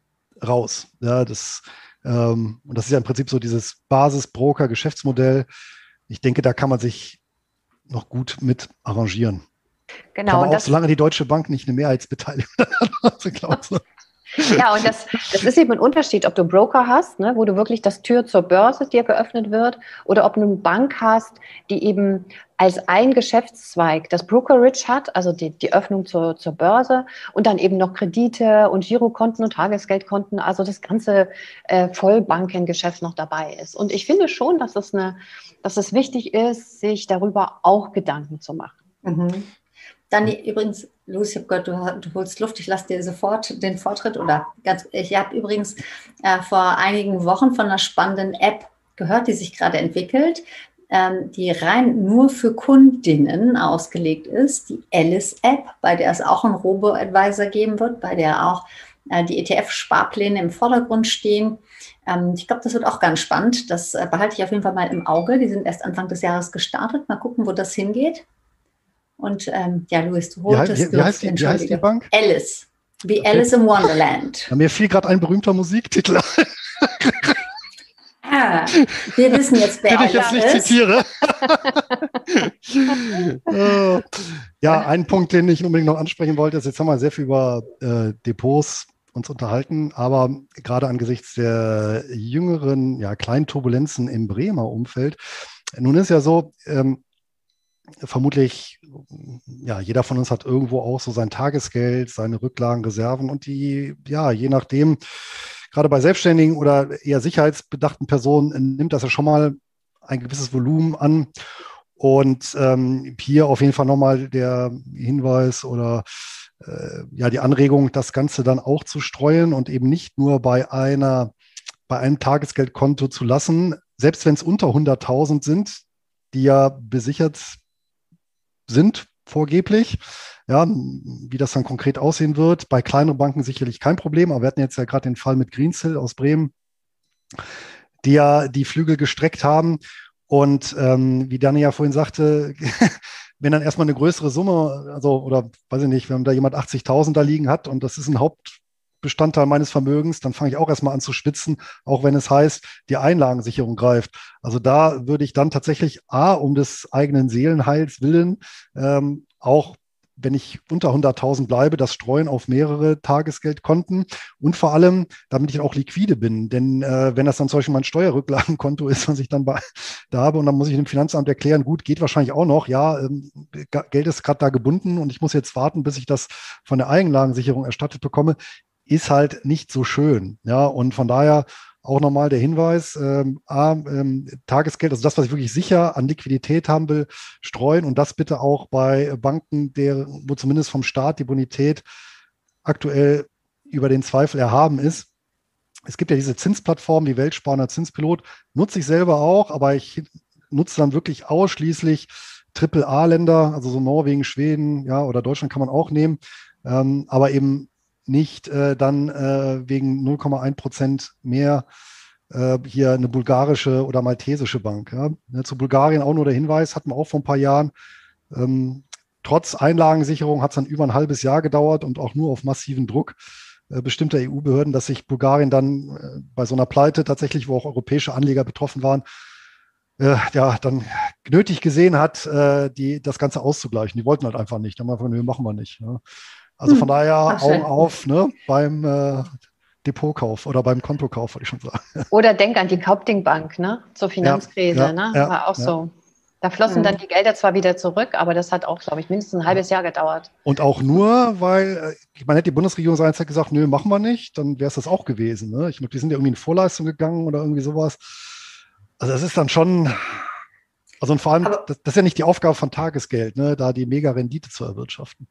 raus. Ja, das, ähm, und das ist ja im Prinzip so dieses Basis-Broker-Geschäftsmodell. Ich denke, da kann man sich noch gut mit arrangieren. Genau. Man auch, solange die Deutsche Bank nicht eine Mehrheitsbeteiligung hat. Ja, und das, das ist eben ein Unterschied, ob du einen Broker hast, ne, wo du wirklich das Tür zur Börse dir geöffnet wird, oder ob du eine Bank hast, die eben als ein Geschäftszweig das Brokerage hat, also die, die Öffnung zur, zur Börse und dann eben noch Kredite und Girokonten und Tagesgeldkonten, also das ganze äh, Vollbankengeschäft noch dabei ist. Und ich finde schon, dass es, eine, dass es wichtig ist, sich darüber auch Gedanken zu machen. Mhm. Dann übrigens, Lucy, ich habe gehört, du, du, holst Luft. Ich lasse dir sofort den Vortritt. Oder ganz, ich habe übrigens äh, vor einigen Wochen von einer spannenden App gehört, die sich gerade entwickelt, ähm, die rein nur für Kundinnen ausgelegt ist. Die Alice-App, bei der es auch einen Robo-Advisor geben wird, bei der auch äh, die ETF-Sparpläne im Vordergrund stehen. Ähm, ich glaube, das wird auch ganz spannend. Das äh, behalte ich auf jeden Fall mal im Auge. Die sind erst Anfang des Jahres gestartet. Mal gucken, wo das hingeht. Und ähm, ja, Luis, du holtest wie, wie, wie, heißt die, wie heißt die Bank? Alice. Wie okay. Alice in Wonderland. Ja, mir fiel gerade ein berühmter Musiktitel Ah, wir wissen jetzt, wer Den ich jetzt nicht ist. zitiere. Äh, ja, ein Punkt, den ich unbedingt noch ansprechen wollte, ist, jetzt haben wir sehr viel über äh, Depots uns unterhalten, aber gerade angesichts der jüngeren, ja, kleinen Turbulenzen im Bremer Umfeld, nun ist ja so, ähm, vermutlich, ja, jeder von uns hat irgendwo auch so sein Tagesgeld, seine Rücklagen, Reserven und die, ja, je nachdem, gerade bei Selbstständigen oder eher sicherheitsbedachten Personen nimmt das ja schon mal ein gewisses Volumen an. Und ähm, hier auf jeden Fall nochmal der Hinweis oder äh, ja die Anregung, das Ganze dann auch zu streuen und eben nicht nur bei einer bei einem Tagesgeldkonto zu lassen, selbst wenn es unter 100.000 sind, die ja besichert sind, vorgeblich. Ja, wie das dann konkret aussehen wird. Bei kleineren Banken sicherlich kein Problem, aber wir hatten jetzt ja gerade den Fall mit Greensill aus Bremen, die ja die Flügel gestreckt haben. Und ähm, wie Dani ja vorhin sagte, wenn dann erstmal eine größere Summe, also oder weiß ich nicht, wenn da jemand 80.000 da liegen hat und das ist ein Haupt, Bestandteil meines Vermögens, dann fange ich auch erstmal an zu schwitzen, auch wenn es heißt, die Einlagensicherung greift. Also da würde ich dann tatsächlich A, um des eigenen Seelenheils willen, ähm, auch wenn ich unter 100.000 bleibe, das streuen auf mehrere Tagesgeldkonten und vor allem, damit ich auch liquide bin. Denn äh, wenn das dann zum Beispiel mein Steuerrücklagenkonto ist, was ich dann bei, da habe und dann muss ich dem Finanzamt erklären, gut, geht wahrscheinlich auch noch, ja, ähm, Geld ist gerade da gebunden und ich muss jetzt warten, bis ich das von der Einlagensicherung erstattet bekomme ist halt nicht so schön. Ja, und von daher auch nochmal der Hinweis, ähm, A, ähm, Tagesgeld, also das, was ich wirklich sicher an Liquidität haben will, streuen und das bitte auch bei Banken, der, wo zumindest vom Staat die Bonität aktuell über den Zweifel erhaben ist. Es gibt ja diese Zinsplattform, die Weltsparner Zinspilot, nutze ich selber auch, aber ich nutze dann wirklich ausschließlich Triple-A-Länder, also so Norwegen, Schweden, ja, oder Deutschland kann man auch nehmen, ähm, aber eben nicht äh, dann äh, wegen 0,1 Prozent mehr äh, hier eine bulgarische oder maltesische Bank. Ja. Ne, zu Bulgarien auch nur der Hinweis, hatten wir auch vor ein paar Jahren. Ähm, trotz Einlagensicherung hat es dann über ein halbes Jahr gedauert und auch nur auf massiven Druck äh, bestimmter EU-Behörden, dass sich Bulgarien dann äh, bei so einer Pleite tatsächlich, wo auch europäische Anleger betroffen waren, äh, ja, dann nötig gesehen hat, äh, die, das Ganze auszugleichen. Die wollten halt einfach nicht. Dann haben wir einfach, nee, machen wir nicht. Ne? Also von hm, daher Augen auf ne, beim äh, Depotkauf oder beim Kontokauf, wollte ich schon sagen. Oder denk an die Hauptingbank, ne? Zur Finanzkrise, ja, ja, ne? Ja, War auch so. Da flossen mhm. dann die Gelder zwar wieder zurück, aber das hat auch, glaube ich, mindestens ein halbes Jahr gedauert. Und auch nur, weil, ich meine, hätte die Bundesregierung seinerzeit gesagt, nö, machen wir nicht, dann wäre es das auch gewesen. Ne? Ich glaube, die sind ja irgendwie in Vorleistung gegangen oder irgendwie sowas. Also das ist dann schon, also vor allem, das, das, ist ja nicht die Aufgabe von Tagesgeld, ne? da die mega Rendite zu erwirtschaften.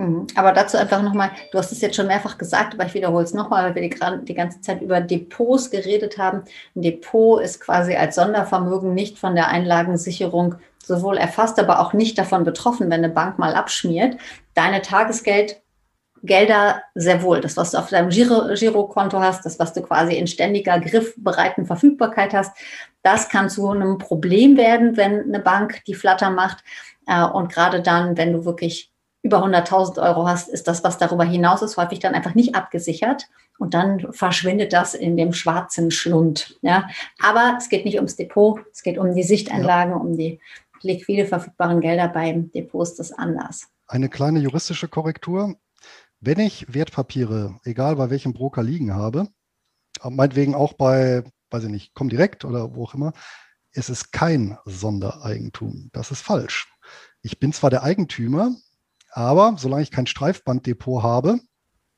Mhm. Aber dazu einfach nochmal, du hast es jetzt schon mehrfach gesagt, aber ich wiederhole es nochmal, weil wir die, die, ganze Zeit über Depots geredet haben. Ein Depot ist quasi als Sondervermögen nicht von der Einlagensicherung sowohl erfasst, aber auch nicht davon betroffen, wenn eine Bank mal abschmiert. Deine Tagesgeld Gelder sehr wohl. Das, was du auf deinem Giro, Girokonto hast, das, was du quasi in ständiger griffbereiten Verfügbarkeit hast, das kann zu einem Problem werden, wenn eine Bank die Flatter macht. Äh, und gerade dann, wenn du wirklich über 100.000 Euro hast, ist das, was darüber hinaus ist, häufig dann einfach nicht abgesichert. Und dann verschwindet das in dem schwarzen Schlund. Ja. Aber es geht nicht ums Depot, es geht um die Sichteinlagen, ja. um die liquide verfügbaren Gelder beim Depot ist das anders. Eine kleine juristische Korrektur. Wenn ich Wertpapiere, egal bei welchem Broker liegen habe, meinetwegen auch bei, weiß ich nicht, Comdirect oder wo auch immer, es ist kein Sondereigentum. Das ist falsch. Ich bin zwar der Eigentümer, aber solange ich kein Streifbanddepot habe,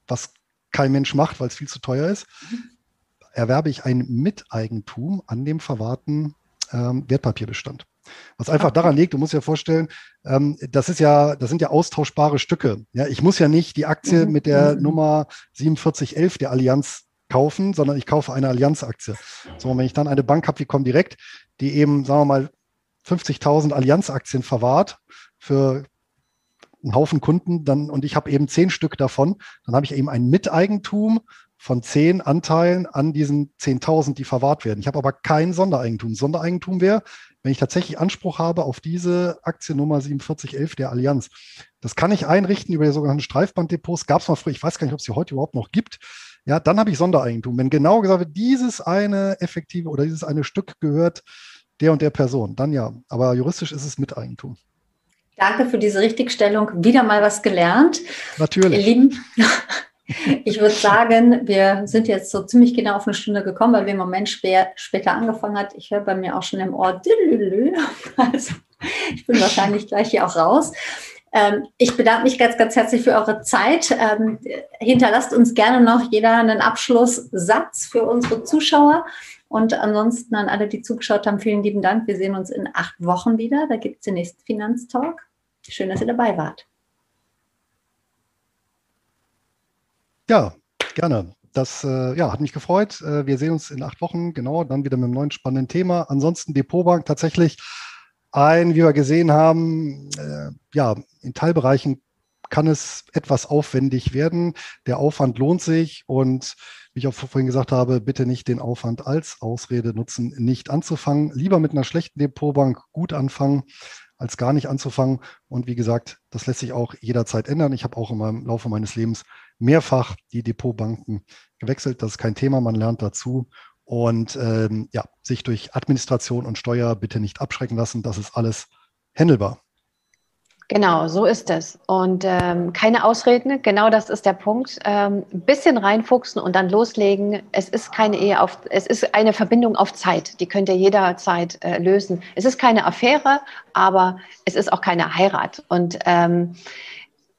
was kein Mensch macht, weil es viel zu teuer ist, erwerbe ich ein Miteigentum an dem verwahrten ähm, Wertpapierbestand. Was einfach daran liegt, du musst dir vorstellen, ähm, das ist ja, das sind ja austauschbare Stücke. Ja, ich muss ja nicht die Aktie mhm. mit der mhm. Nummer 4711 der Allianz kaufen, sondern ich kaufe eine Allianz-Aktie. So, und wenn ich dann eine Bank habe wie Comdirect, die eben, sagen wir mal, 50.000 Allianz-Aktien verwahrt für einen Haufen Kunden dann und ich habe eben zehn Stück davon, dann habe ich eben ein Miteigentum von zehn Anteilen an diesen 10.000, die verwahrt werden. Ich habe aber kein Sondereigentum. Sondereigentum wäre, wenn ich tatsächlich Anspruch habe auf diese Aktiennummer 4711 der Allianz. Das kann ich einrichten über die sogenannten Streifbanddepots. Gab es mal früher, ich weiß gar nicht, ob es sie heute überhaupt noch gibt. Ja, dann habe ich Sondereigentum. Wenn genau gesagt wird, dieses eine effektive oder dieses eine Stück gehört der und der Person, dann ja. Aber juristisch ist es Miteigentum. Danke für diese Richtigstellung. Wieder mal was gelernt. Natürlich. Ihr Lieben, ich würde sagen, wir sind jetzt so ziemlich genau auf eine Stunde gekommen, weil wir im Moment spä später angefangen hat. Ich höre bei mir auch schon im Ohr. Also, ich bin wahrscheinlich gleich hier auch raus. Ähm, ich bedanke mich ganz, ganz herzlich für eure Zeit. Ähm, hinterlasst uns gerne noch jeder einen Abschlusssatz für unsere Zuschauer. Und ansonsten an alle, die zugeschaut haben, vielen lieben Dank. Wir sehen uns in acht Wochen wieder. Da gibt es den nächsten Finanztalk. Schön, dass ihr dabei wart. Ja, gerne. Das äh, ja, hat mich gefreut. Äh, wir sehen uns in acht Wochen, genau, dann wieder mit einem neuen spannenden Thema. Ansonsten Depotbank tatsächlich ein, wie wir gesehen haben, äh, ja, in Teilbereichen kann es etwas aufwendig werden. Der Aufwand lohnt sich und wie ich auch vorhin gesagt habe, bitte nicht den Aufwand als Ausrede nutzen, nicht anzufangen. Lieber mit einer schlechten Depotbank gut anfangen, als gar nicht anzufangen. Und wie gesagt, das lässt sich auch jederzeit ändern. Ich habe auch meinem Laufe meines Lebens mehrfach die Depotbanken gewechselt. Das ist kein Thema, man lernt dazu. Und ähm, ja, sich durch Administration und Steuer bitte nicht abschrecken lassen. Das ist alles handelbar. Genau, so ist es. Und ähm, keine Ausreden, genau das ist der Punkt. Ähm, ein bisschen reinfuchsen und dann loslegen. Es ist keine Ehe auf, es ist eine Verbindung auf Zeit. Die könnt ihr jederzeit äh, lösen. Es ist keine Affäre, aber es ist auch keine Heirat. Und ähm,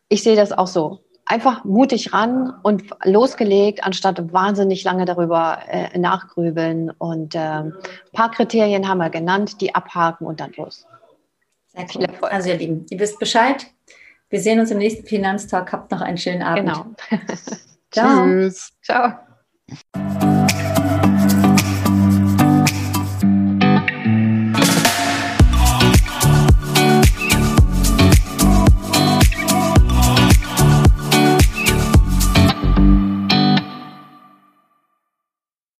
ich sehe das auch so. Einfach mutig ran und losgelegt, anstatt wahnsinnig lange darüber äh, nachgrübeln. Und ähm, ein paar Kriterien haben wir genannt, die abhaken und dann los. Sehr cool. Also ihr Lieben, ihr wisst Bescheid. Wir sehen uns im nächsten Finanztag. Habt noch einen schönen Abend. Genau. Ciao. Tschüss. Ciao.